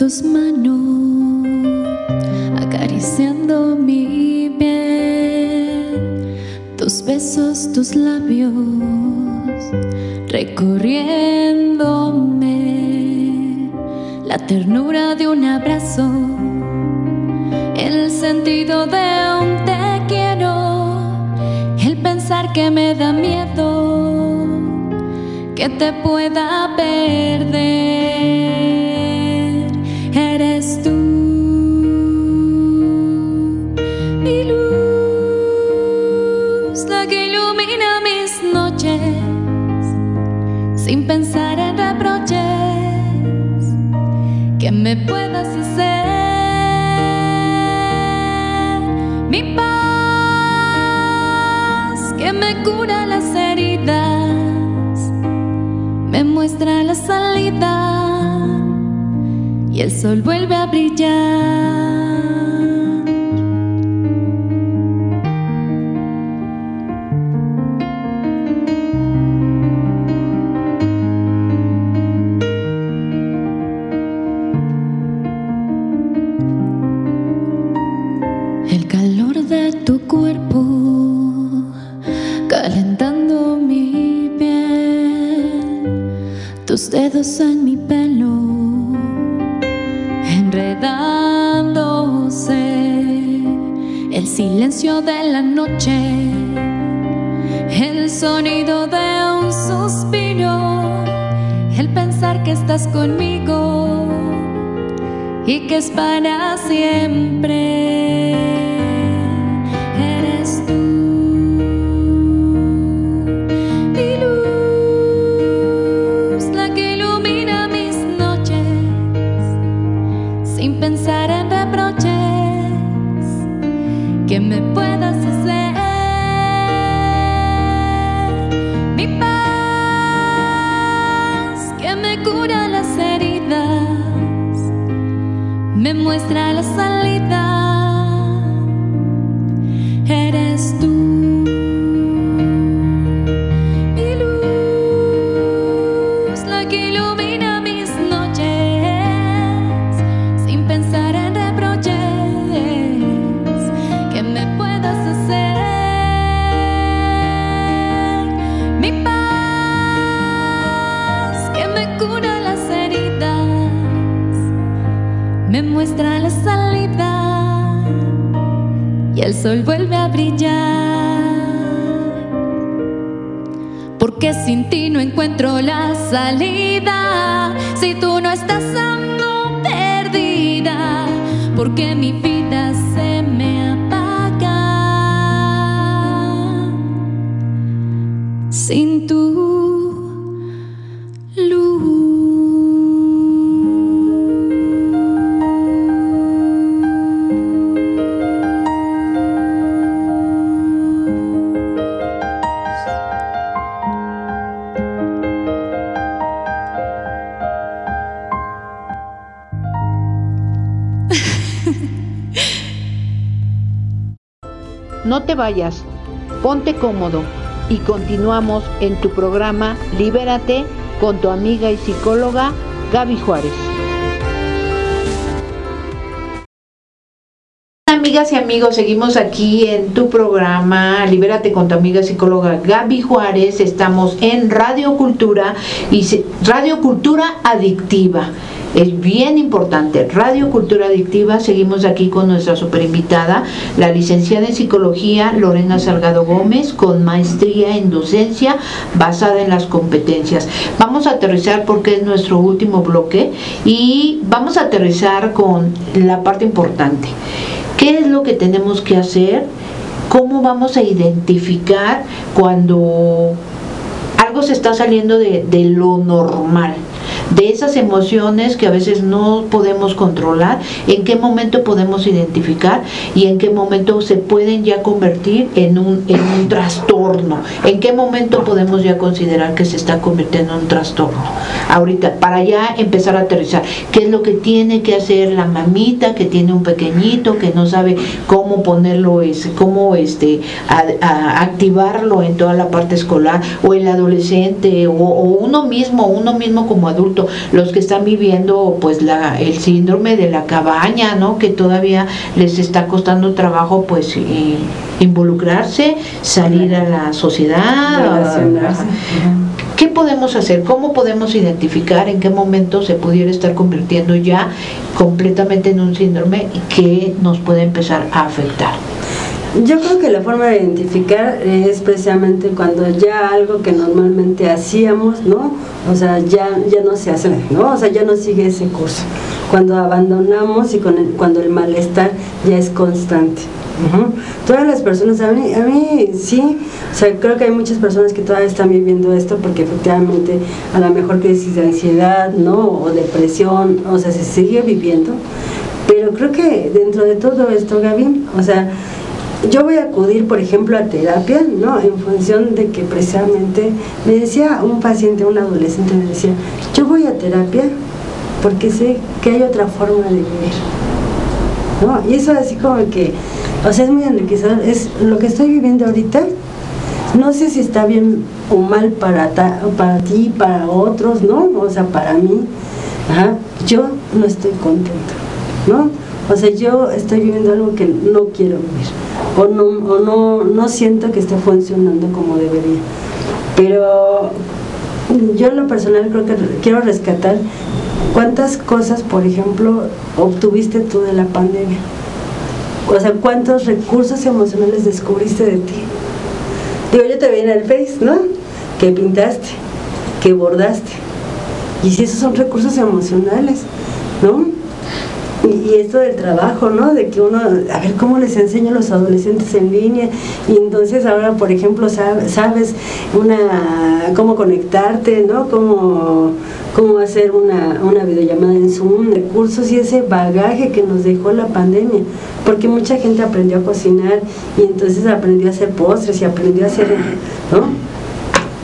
Tus manos acariciando mi piel, tus besos, tus labios recorriéndome, la ternura de un abrazo, el sentido de un te quiero, el pensar que me da miedo que te pueda perder me puedas hacer, mi paz que me cura las heridas, me muestra la salida y el sol vuelve a brillar. En mi pelo el silencio de la noche, el sonido de un suspiro, el pensar que estás conmigo y que es para siempre. Me y el sol vuelve a brillar. Porque sin ti no encuentro la salida. Si tú no estás ando perdida. Porque mi vida te vayas, ponte cómodo y continuamos en tu programa Libérate con tu amiga y psicóloga Gaby Juárez. Amigas y amigos, seguimos aquí en tu programa Libérate con tu amiga psicóloga Gaby Juárez. Estamos en Radio Cultura y Radio Cultura Adictiva. Es bien importante, Radio Cultura Adictiva. Seguimos aquí con nuestra super invitada, la licenciada en psicología Lorena Salgado Gómez, con maestría en docencia basada en las competencias. Vamos a aterrizar porque es nuestro último bloque y vamos a aterrizar con la parte importante. ¿Qué es lo que tenemos que hacer? ¿Cómo vamos a identificar cuando algo se está saliendo de, de lo normal? De esas emociones que a veces no podemos controlar, en qué momento podemos identificar y en qué momento se pueden ya convertir en un, en un trastorno, en qué momento podemos ya considerar que se está convirtiendo en un trastorno. Ahorita, para ya empezar a aterrizar, ¿qué es lo que tiene que hacer la mamita que tiene un pequeñito, que no sabe cómo ponerlo, es, cómo este, a- activarlo en toda la parte escolar, o el adolescente, o, o uno mismo, uno mismo como adulto, los que están viviendo pues la, el síndrome de la cabaña, ¿no? Que todavía les está costando trabajo pues y- involucrarse, salir a la sociedad, ¿Qué podemos hacer? ¿Cómo podemos identificar en qué momento se pudiera estar convirtiendo ya completamente en un síndrome que nos puede empezar a afectar? Yo creo que la forma de identificar es precisamente cuando ya algo que normalmente hacíamos, ¿no? O sea, ya, ya no se hace, ¿no? O sea, ya no sigue ese curso. Cuando abandonamos y con el- cuando el malestar ya es constante. Ujú. Todas las personas, a mí, a mí sí, o sea, creo que hay muchas personas que todavía están viviendo esto porque efectivamente a lo mejor crisis de ansiedad, ¿no? O depresión, o sea, se sigue viviendo. Pero creo que dentro de todo esto, Gaby, o sea, yo voy a acudir, por ejemplo, a terapia, ¿no? En función de que precisamente me decía un paciente, un adolescente, me decía, yo voy a terapia porque sé que hay otra forma de vivir. ¿No? Y eso así como que, o sea, es muy enriquecedor. Es lo que estoy viviendo ahorita. No sé si está bien o mal para, ti, para otros, ¿no? O sea, para mí. Ajá. Yo no estoy contenta, ¿no? O sea, yo estoy viviendo algo que no quiero vivir. O no, o no, no siento que esté funcionando como debería. Pero yo en lo personal creo que quiero rescatar cuántas cosas, por ejemplo, obtuviste tú de la pandemia. O sea, cuántos recursos emocionales descubriste de ti. Digo, yo te veía en el Face, ¿no? Que pintaste, que bordaste. Y si esos son recursos emocionales, ¿no? Y, esto del trabajo, ¿no? De que uno, a ver cómo les enseño a los adolescentes en línea. Y entonces ahora, por ejemplo, sabes una cómo conectarte, ¿no? Cómo, cómo hacer una, una videollamada en Zoom, de cursos y ese bagaje que nos dejó la pandemia. Porque mucha gente aprendió a cocinar y entonces aprendió a hacer postres y aprendió a hacer, ¿no?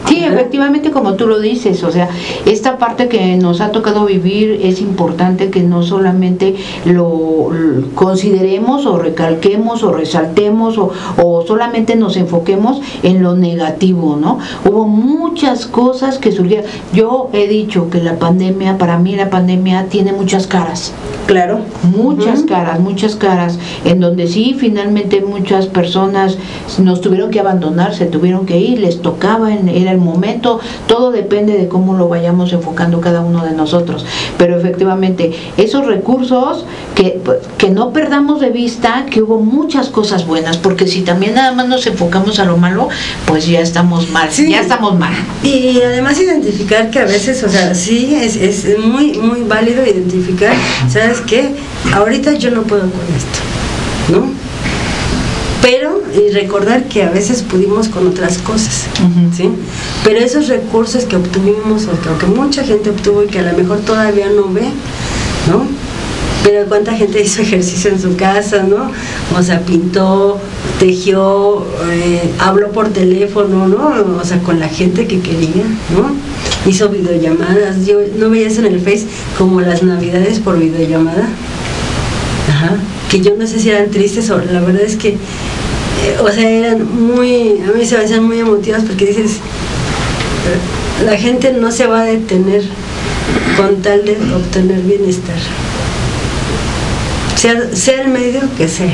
Sí, efectivamente como tú lo dices, o sea, esta parte que nos ha tocado vivir es importante que no solamente lo, consideremos o recalquemos o resaltemos o, o, solamente nos enfoquemos en lo negativo, ¿no? Hubo muchas cosas que surgieron. Yo he dicho que la pandemia, para mí la pandemia tiene muchas caras. Claro. Muchas caras, muchas caras, en donde sí, finalmente muchas personas nos tuvieron que abandonar, se tuvieron que ir, les tocaba, era el momento, todo depende de cómo lo vayamos enfocando cada uno de nosotros. Pero efectivamente, esos recursos, que, que no perdamos de vista que hubo muchas cosas buenas, porque si también nada más nos enfocamos a lo malo, pues ya estamos mal, ya estamos mal. Y además identificar que a veces, o sea, sí, es, es muy, muy válido identificar, ¿sabes qué? Ahorita yo no puedo con esto, ¿no? Pero y recordar que a veces pudimos con otras cosas, ¿sí? Pero esos recursos que obtuvimos o que, mucha gente obtuvo y que a lo mejor todavía no ve, ¿no? Pero cuánta gente hizo ejercicio en su casa, ¿no? O sea, pintó, tejió, eh, habló por teléfono, ¿no? O sea, con la gente que quería, ¿no? Hizo videollamadas. Yo no veías en el Face como las navidades por videollamada. Ajá. Que yo no sé si eran tristes o la verdad es que o sea, eran muy, a mí se me hacían muy emotivas porque dices, la gente no se va a detener con tal de obtener bienestar. Sea, sea el medio que sea.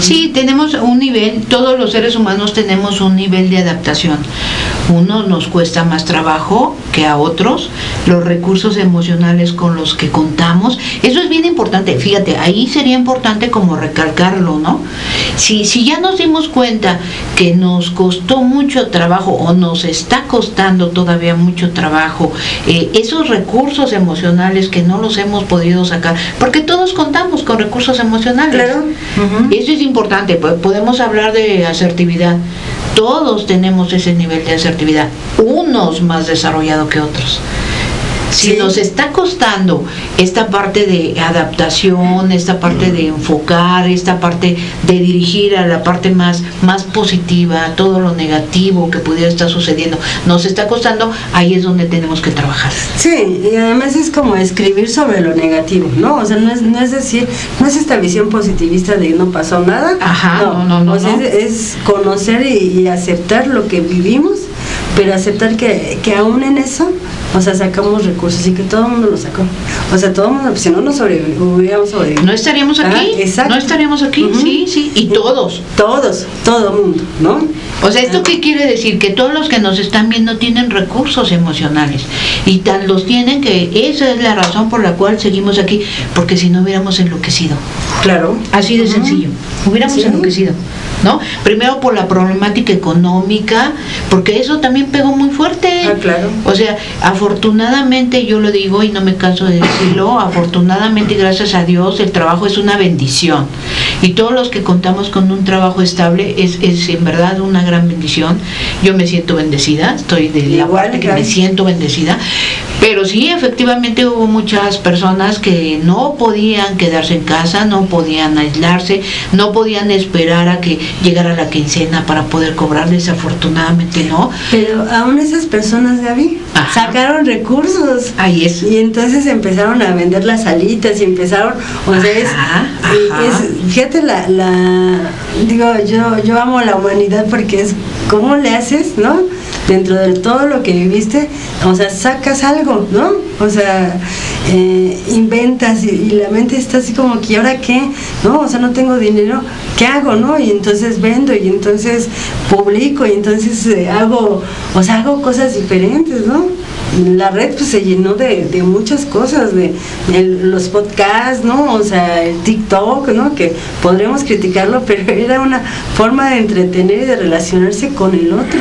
Sí, tenemos un nivel, todos los seres humanos tenemos un nivel de adaptación. Uno nos cuesta más trabajo que a otros, los recursos emocionales con los que contamos, eso es bien importante, fíjate, ahí sería importante como recalcarlo, ¿no? Si, si ya nos dimos cuenta que nos costó mucho trabajo o nos está costando todavía mucho trabajo, eh, esos recursos emocionales que no los hemos podido sacar, porque todos contamos con recursos emocionales. Claro. Eso es importante, podemos hablar de asertividad. Todos tenemos ese nivel de asertividad, unos más desarrollado que otros. Si nos está costando esta parte de adaptación, esta parte de enfocar, esta parte de dirigir a la parte más, más positiva, todo lo negativo que pudiera estar sucediendo, nos está costando, ahí es donde tenemos que trabajar. Sí, y además es como escribir sobre lo negativo, ¿no? O sea, no es, no es decir, no es esta visión positivista de no pasó nada. Ajá, no, no, no. o sea, Es, conocer y, y aceptar lo que vivimos pero aceptar que, que aún en eso, o sea, sacamos recursos y que todo el mundo lo sacó. O sea, todo el mundo, si no, no sobrevivíamos sobrevivido. No estaríamos aquí. exacto. No estaríamos aquí, sí, sí, y todos. Todos, todo el mundo, ¿no? O sea, ¿esto qué quiere decir? Que todos los que nos están viendo tienen recursos emocionales y tan los tienen que esa es la razón por la cual seguimos aquí, porque si no hubiéramos enloquecido. Claro. Así de sencillo, hubiéramos enloquecido. ¿no? Primero por la problemática económica, porque eso también pegó muy fuerte. Ah, claro. O sea, afortunadamente yo lo digo y no me canso de decirlo, afortunadamente gracias a Dios el trabajo es una bendición. Y todos los que contamos con un trabajo estable es, es en verdad una gran bendición. Yo me siento bendecida, estoy de la parte que me siento bendecida. Pero sí, efectivamente hubo muchas personas que no podían quedarse en casa, no podían aislarse, no podían esperar a que llegara la quincena para poder cobrar, desafortunadamente no. Pero aún esas personas, Gaby, sacaron recursos. Ahí es. Y entonces empezaron a vender las alitas y empezaron, o sea, es, fíjate la, la, digo, yo, yo amo la humanidad porque es, ¿cómo le haces, no? dentro de todo lo que viviste, o sea, sacas algo, ¿no? O sea, eh, inventas y, la mente está así como que, ¿y ahora qué? ¿No? O sea, no tengo dinero, ¿qué hago, no? Y entonces vendo y entonces publico y entonces eh, hago, o sea, hago cosas diferentes, ¿no? La red pues se llenó de, muchas cosas, de, los podcasts, ¿no? O sea, el TikTok, ¿no? Que podremos criticarlo, pero era una forma de entretener y de relacionarse con el otro.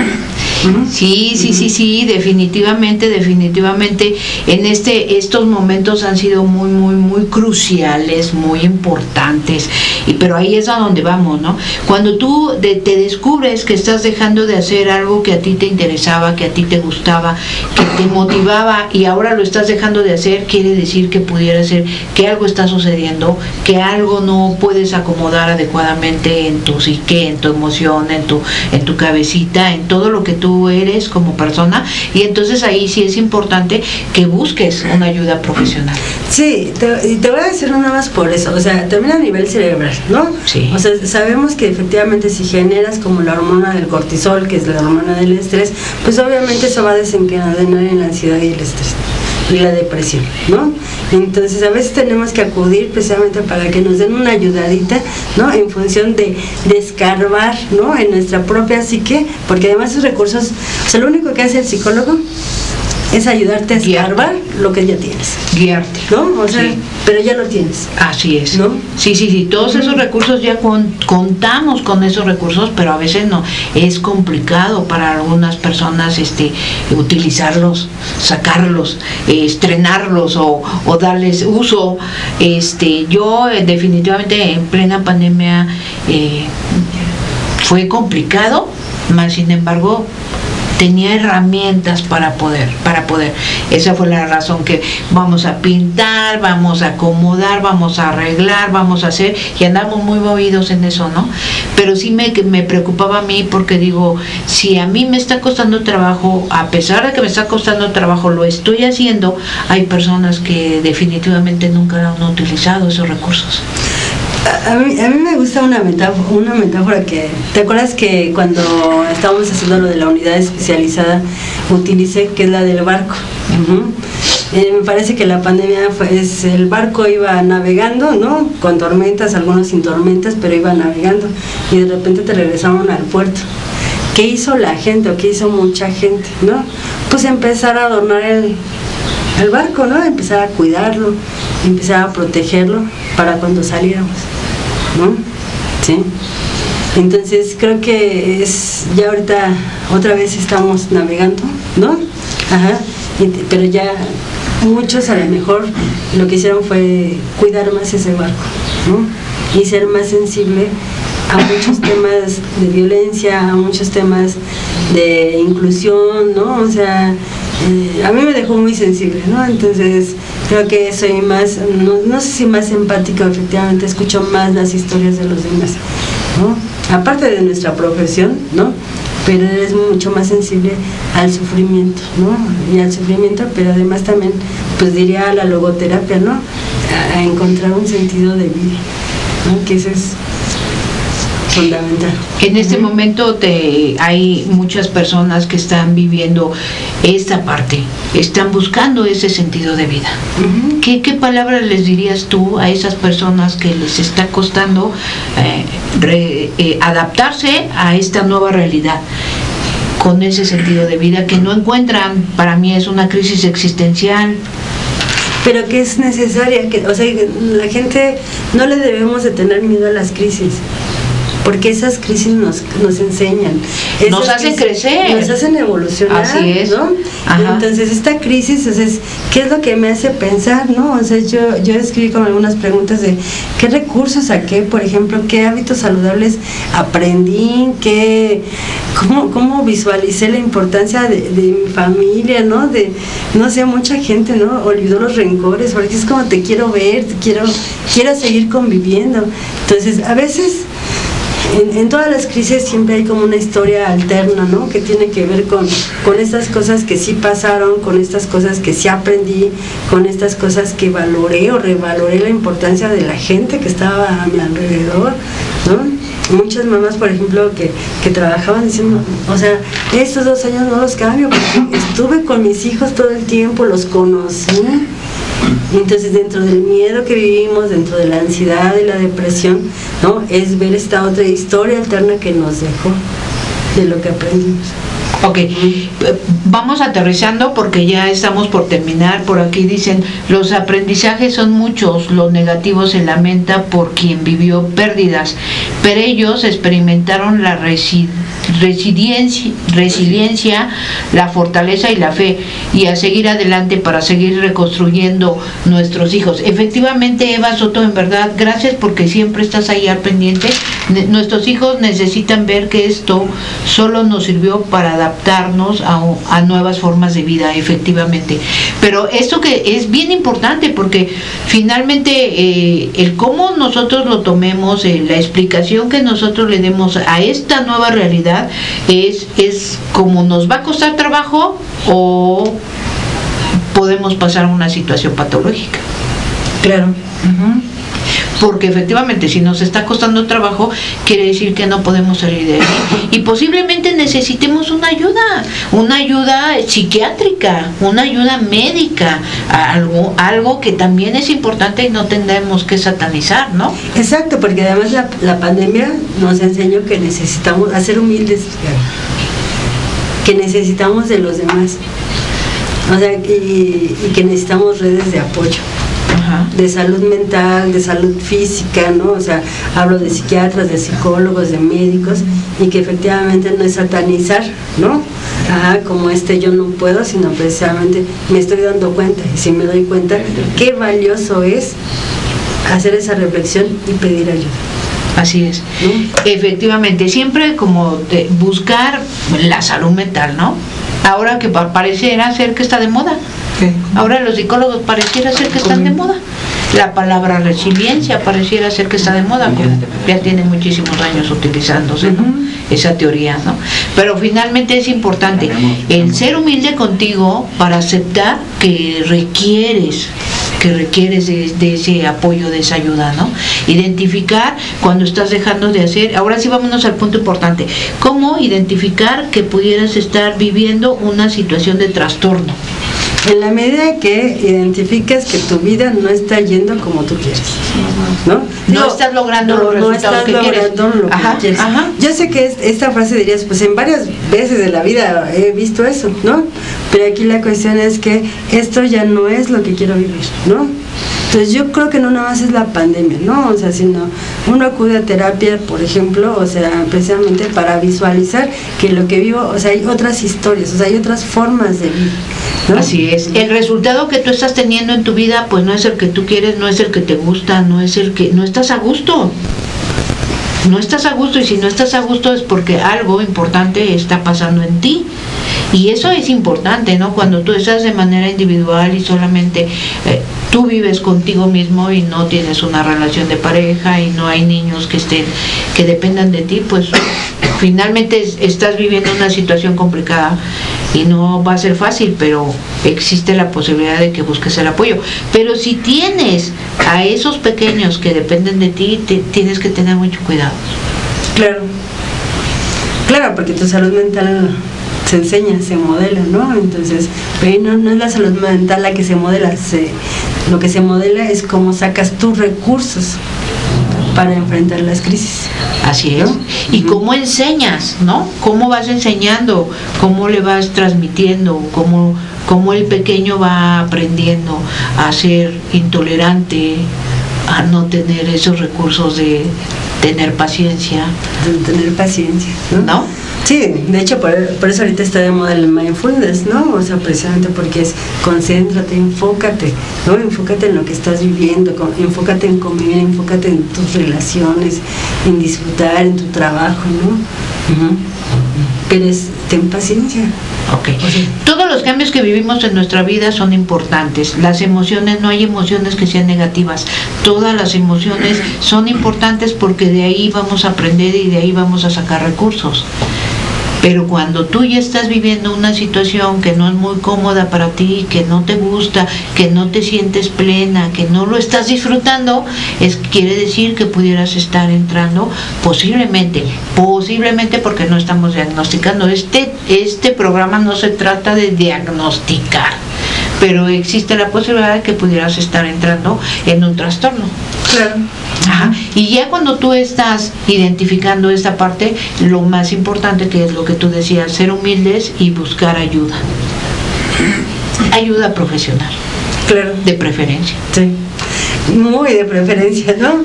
Sí, sí, sí, sí, definitivamente, definitivamente. En este, estos momentos han sido muy, muy, muy cruciales, muy importantes. Y pero ahí es a donde vamos, ¿no? Cuando tú de- te descubres que estás dejando de hacer algo que a ti te interesaba, que a ti te gustaba, que te motivaba y ahora lo estás dejando de hacer, quiere decir que pudiera ser que algo está sucediendo, que algo no puedes acomodar adecuadamente en tu psique, en tu emoción, en tu, en tu cabecita, en todo lo que tú eres como persona. Y entonces ahí sí es importante que busques una ayuda profesional. Sí, te, y te voy a decir nada más por eso, o sea, también a nivel cerebral, ¿no? Sí. O sea, sabemos que efectivamente si generas como la hormona del cortisol, que es la hormona del estrés, pues obviamente eso va a desencadenar en la ansiedad y el estrés y la depresión, ¿no? Entonces a veces tenemos que acudir precisamente para que nos den una ayudadita, ¿no? En función de, de escarbar, ¿no? En nuestra propia psique, porque además esos recursos, o sea, lo único que hace el psicólogo es ayudarte a Guiarte. escarbar lo que ya tienes. Guiarte. ¿no? O sea, Sí. pero ya lo tienes. Así es. ¿No? Sí, sí, sí. Todos esos recursos ya con- contamos con esos recursos, pero a veces no. Es complicado para algunas personas este, utilizarlos, sacarlos, eh, estrenarlos o, o darles uso. Este, yo eh, definitivamente en plena pandemia eh, fue complicado, más sin embargo tenía herramientas para poder, para poder. Esa fue la razón que vamos a pintar, vamos a acomodar, vamos a arreglar, vamos a hacer, y andamos muy movidos en eso, ¿no? Pero sí me, me preocupaba a mí porque digo, si a mí me está costando trabajo, a pesar de que me está costando trabajo, lo estoy haciendo, hay personas que definitivamente nunca han utilizado esos recursos. A, a mí, a mí me gusta una metáfora, una metáfora que, ¿te acuerdas que cuando estábamos haciendo lo de la unidad especializada, utilicé que es la del barco? Eh, me parece que la pandemia fue, es, el barco iba navegando, ¿no? Con tormentas, algunos sin tormentas, pero iba navegando y de repente te regresaron al puerto. ¿Qué hizo la gente o qué hizo mucha gente, no? Pues empezar a adornar el, el barco, ¿no? Empezar a cuidarlo, empezar a protegerlo para cuando saliéramos, ¿no? Sí. Entonces creo que es, ya ahorita otra vez estamos navegando, ¿no? Ajá. Pero ya muchos a lo mejor lo que hicieron fue cuidar más ese barco, ¿no? Y ser más sensible a muchos temas de violencia, a muchos temas de inclusión, ¿no? O sea, eh, a mí me dejó muy sensible, ¿no? Entonces creo que soy más, no, no sé si más empática, efectivamente escucho más las historias de los demás, ¿no? Aparte de nuestra profesión, ¿no? Pero eres mucho más sensible al sufrimiento, ¿no? Y al sufrimiento, pero además también, pues diría a la logoterapia, ¿no? A, encontrar un sentido de vida, ¿no? Que eso es fundamental. En este momento te, hay muchas personas que están viviendo esta parte, están buscando ese sentido de vida. ¿Qué, qué palabras les dirías tú a esas personas que les está costando eh, re- eh, adaptarse a esta nueva realidad? con ese sentido de vida que no encuentran, para mí es una crisis existencial, pero que es necesaria, que, o sea, la gente no le debemos de tener miedo a las crisis. Porque esas crisis nos, nos enseñan. Esas Nos hacen crisis crecer. Nos hacen evolucionar. Así es. ¿no? Entonces, esta crisis, o sea, es, ¿qué es lo que me hace pensar? ¿no? O sea, yo, yo escribí como algunas preguntas de qué recursos saqué, por ejemplo, qué hábitos saludables aprendí, qué, cómo, cómo visualicé la importancia de, de mi familia, ¿no? De, no sé, mucha gente, ¿no? Olvidó los rencores, porque es como te quiero ver, te quiero, quiero seguir conviviendo. Entonces, a veces en, en, todas las crisis siempre hay como una historia alterna, ¿no? Que tiene que ver con, con estas cosas que sí pasaron, con estas cosas que sí aprendí, con estas cosas que valoré o revaloré la importancia de la gente que estaba a mi alrededor, ¿no? Muchas mamás, por ejemplo, que, que trabajaban diciendo, o sea, estos dos años no los cambio porque estuve con mis hijos todo el tiempo, los conocí. Entonces, dentro del miedo que vivimos, dentro de la ansiedad y la depresión, ¿no? Es ver esta otra historia alterna que nos dejó de lo que aprendimos. Ok, vamos aterrizando porque ya estamos por terminar. Por aquí dicen, los aprendizajes son muchos, lo negativo se lamenta por quien vivió pérdidas, pero ellos experimentaron la resi resiliencia, la fortaleza y la fe y a seguir adelante para seguir reconstruyendo nuestros hijos. Efectivamente, Eva Soto, en verdad, gracias porque siempre estás ahí al pendiente. nuestros hijos necesitan ver que esto solo nos sirvió para adaptarnos a, a nuevas formas de vida, efectivamente. Pero esto que es bien importante porque finalmente eh, el cómo nosotros lo tomemos, eh, la explicación que nosotros le demos a esta nueva realidad es, es como nos va a costar trabajo o podemos pasar una situación patológica. Claro porque efectivamente si nos está costando trabajo quiere decir que no podemos salir de ahí. Y posiblemente necesitemos una ayuda, una ayuda psiquiátrica, una ayuda médica, algo, algo que también es importante y no tendremos que satanizar, ¿no? Exacto, porque además la, pandemia nos enseñó que necesitamos hacer humildes, que necesitamos de los demás, o sea, y que necesitamos redes de apoyo de salud mental, de salud física, ¿no? O sea, hablo de psiquiatras, de psicólogos, de médicos, y que efectivamente no es satanizar, ¿no? Ajá, como este yo no puedo, sino precisamente me estoy dando cuenta, y si me doy cuenta, qué valioso es hacer esa reflexión y pedir ayuda. Así es. Efectivamente, siempre como de buscar la salud mental, ¿no? Ahora que pareciera ser que está de moda. Ahora los psicólogos pareciera ser que están de moda. La palabra resiliencia pareciera ser que está de moda, ya tiene muchísimos años utilizándose esa teoría, ¿no? Pero finalmente es importante el ser humilde contigo para aceptar que requieres que requieres de, ese apoyo, de esa ayuda, ¿no? Identificar cuando estás dejando de hacer, ahora sí vámonos al punto importante, cómo identificar que pudieras estar viviendo una situación de trastorno. En la medida que identifiques que tu vida no está yendo como tú quieres, ¿no? No, estás logrando los resultados que quieres. Yo sé que esta frase dirías, pues en varias veces de la vida he visto eso, ¿no? Pero aquí la cuestión es que esto ya no es lo que quiero vivir, ¿no? Entonces yo creo que no nada más es la pandemia, ¿no? O sea, sino uno acude a terapia, por ejemplo, o sea, precisamente para visualizar que lo que vivo, o sea, hay otras historias, o sea, hay otras formas de vivir. Así es. El resultado que tú estás teniendo en tu vida, pues no es el que tú quieres, no es el que te gusta, no es el que, no estás a gusto no estás a gusto y si no estás a gusto es porque algo importante está pasando en ti. Y eso es importante, ¿no? Cuando tú estás de manera individual y solamente eh, tú vives contigo mismo y no tienes una relación de pareja y no hay niños que estén que dependan de ti, pues finalmente estás viviendo una situación complicada y no va a ser fácil, pero existe la posibilidad de que busques el apoyo. Pero si tienes a esos pequeños que dependen de ti, tienes que tener mucho cuidado. Claro. Claro, porque tu salud mental se enseña, se modela, ¿no? Entonces, no, no es la salud mental la que se modela, se, lo que se modela es cómo sacas tus recursos para enfrentar las crisis. Así es. Y cómo enseñas, ¿no? ¿Cómo vas enseñando? ¿Cómo le vas transmitiendo? ¿Cómo, cómo el pequeño va aprendiendo a ser intolerante, a no tener esos recursos de tener paciencia? De tener paciencia, ¿no? Sí, de hecho, por, eso ahorita está de moda el mindfulness, ¿no? O sea, precisamente porque es concéntrate, enfócate, ¿no? Enfócate en lo que estás viviendo, enfócate en convivir, enfócate en tus relaciones, en disfrutar, en tu trabajo, ¿no? Pero es, ten paciencia. Ok. Todos los cambios que vivimos en nuestra vida son importantes. Las emociones, no hay emociones que sean negativas. Todas las emociones son importantes porque de ahí vamos a aprender y de ahí vamos a sacar recursos. Pero cuando tú ya estás viviendo una situación que no es muy cómoda para ti, que no te gusta, que no te sientes plena, que no lo estás disfrutando, es quiere decir que pudieras estar entrando posiblemente, posiblemente porque no estamos diagnosticando. Este, este programa no se trata de diagnosticar, pero existe la posibilidad de que pudieras estar entrando en un trastorno. Claro. Y ya cuando tú estás identificando esta parte, lo más importante que es lo que tú decías, ser humildes y buscar ayuda. Ayuda profesional. Claro. De preferencia. Sí. Muy de preferencia, ¿no?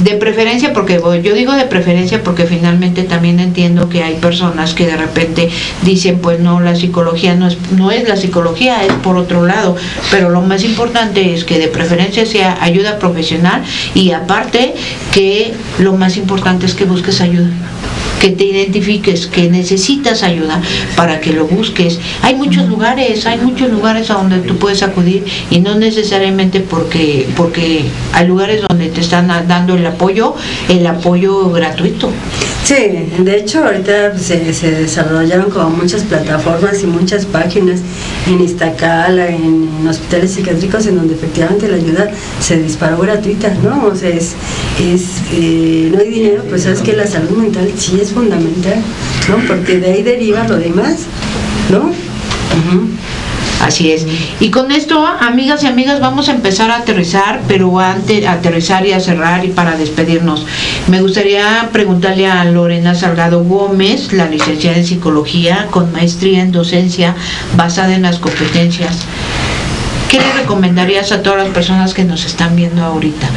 De preferencia, porque yo digo de preferencia porque finalmente también entiendo que hay personas que de repente dicen, pues no, la psicología no es, no es la psicología, es por otro lado, pero lo más importante es que de preferencia sea ayuda profesional y aparte que lo más importante es que busques ayuda que te identifiques, que necesitas ayuda para que lo busques. Hay muchos lugares, hay muchos lugares a donde tú puedes acudir y no necesariamente porque, porque hay lugares te están dando el apoyo, el apoyo gratuito. Sí, de hecho ahorita se, se desarrollaron como muchas plataformas y muchas páginas en Iztacala, en, hospitales psiquiátricos, en donde efectivamente la ayuda se disparó gratuita, ¿no? O sea, es, es eh, no hay dinero, pues sabes que la salud mental sí es fundamental, ¿no? Porque de ahí deriva lo demás, ¿no? Así es. Y con esto, amigas y amigas, vamos a empezar a aterrizar, pero antes aterrizar y a cerrar y para despedirnos, me gustaría preguntarle a Lorena Salgado Gómez, la licenciada en psicología con maestría en docencia basada en las competencias. ¿Qué le recomendarías a todas las personas que nos están viendo ahorita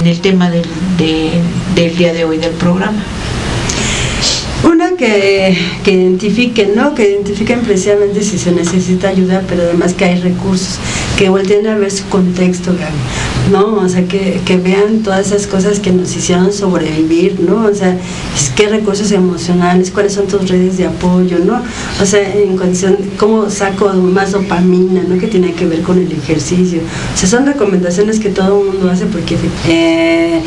en el tema del, del día de hoy del programa? Que, que, identifiquen, ¿no? Que identifiquen precisamente si se necesita ayuda, pero además que hay recursos, que volteen a ver su contexto, ¿no? O sea, que, vean todas esas cosas que nos hicieron sobrevivir, ¿no? O sea, qué recursos emocionales, cuáles son tus redes de apoyo, ¿no? O sea, en condición, cómo saco más dopamina, ¿no? Que tiene que ver con el ejercicio. O sea, son recomendaciones que todo el mundo hace porque eh,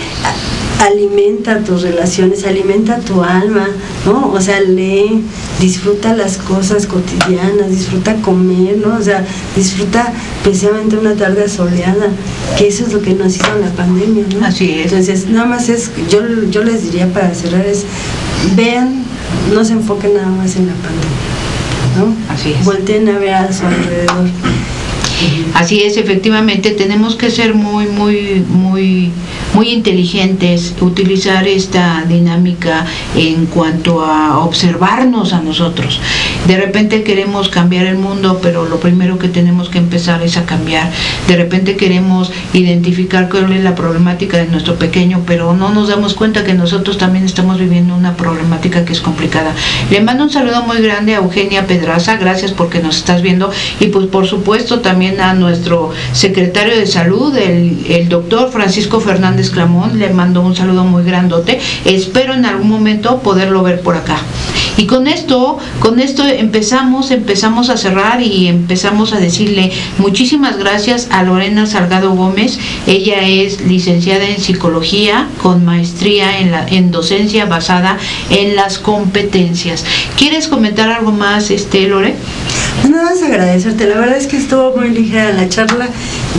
alimenta tus relaciones, alimenta tu alma, ¿no? O sea, lee, disfruta las cosas cotidianas, disfruta comer, ¿no? O sea, disfruta precisamente una tarde soleada, que eso es lo que nos hizo la pandemia, ¿no? Así es. Entonces, nada más es, yo, yo les diría para cerrar es, vean, no se enfoquen nada más en la pandemia, ¿no? Así es. Volteen a ver a su alrededor. Así es, efectivamente, tenemos que ser muy, muy, muy muy inteligentes, utilizar esta dinámica en cuanto a observarnos a nosotros. De repente queremos cambiar el mundo, pero lo primero que tenemos que empezar es a cambiar. De repente queremos identificar cuál es la problemática de nuestro pequeño, pero no nos damos cuenta que nosotros también estamos viviendo una problemática que es complicada. Le mando un saludo muy grande a Eugenia Pedraza, gracias porque nos estás viendo y pues por supuesto también a nuestro secretario de salud, el, el doctor Francisco Fernández Esclamón, le mando un saludo muy grandote. Espero en algún momento poderlo ver por acá. Y con esto, con esto empezamos, empezamos a cerrar y empezamos a decirle muchísimas gracias a Lorena Salgado Gómez. Ella es licenciada en psicología con maestría en, la, en docencia basada en las competencias. ¿Quieres comentar algo más, este Lore? Nada más agradecerte, la verdad es que estuvo muy ligera la charla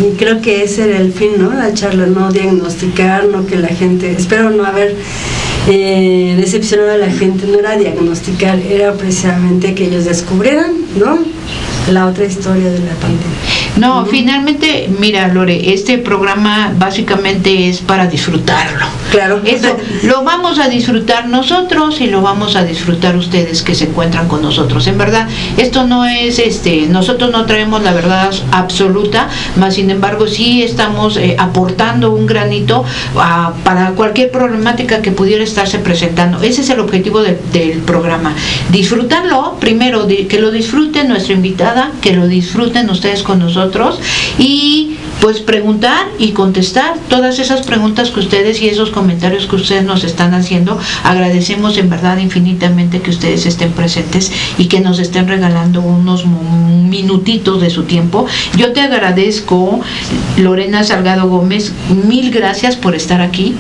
y creo que ese era el fin, ¿no? La charla, no diagnosticar, no que la gente, espero no haber eh, decepcionado a la gente, no era diagnosticar, era precisamente que ellos descubrieran, ¿no? La otra historia de la pandemia. No, finalmente, mira, Lore, este programa básicamente es para disfrutarlo. Claro. Eso lo vamos a disfrutar nosotros y lo vamos a disfrutar ustedes que se encuentran con nosotros. En verdad, esto no es este, nosotros no traemos la verdad absoluta, más sin embargo sí estamos eh, aportando un granito ah, para cualquier problemática que pudiera estarse presentando. Ese es el objetivo del programa. Disfrutarlo, primero, que lo disfruten nuestra invitada, que lo disfruten ustedes con nosotros y pues preguntar y contestar todas esas preguntas que ustedes y esos comentarios que ustedes nos están haciendo. Agradecemos en verdad infinitamente que ustedes estén presentes y que nos estén regalando unos minutitos de su tiempo. Yo te agradezco, Lorena Salgado Gómez, mil gracias por estar aquí.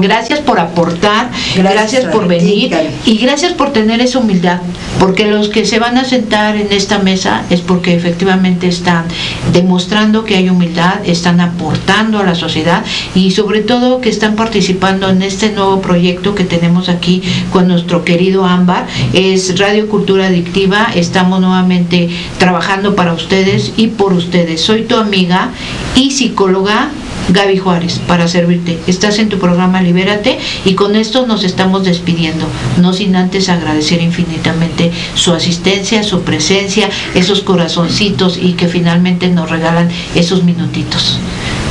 Gracias por aportar, gracias, por venir y gracias por tener esa humildad, porque los que se van a sentar en esta mesa es porque efectivamente están demostrando que hay humildad, están aportando a la sociedad y sobre todo que están participando en este nuevo proyecto que tenemos aquí con nuestro querido Ámbar, es Radio Cultura Adictiva, estamos nuevamente trabajando para ustedes y por ustedes. Soy tu amiga y psicóloga Gaby Juárez, para servirte. Estás en tu programa Libérate y con esto nos estamos despidiendo, no sin antes agradecer infinitamente su asistencia, su presencia, esos corazoncitos y que finalmente nos regalan esos minutitos.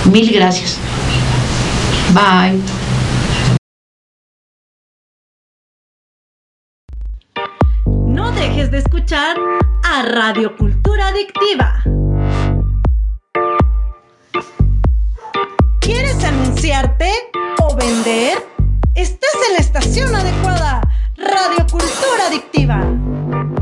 Mil gracias. Bye. No dejes de escuchar a Radio Cultura Adictiva. ¿Quieres anunciarte o vender? Estás en la estación adecuada, Radio Cultura Adictiva.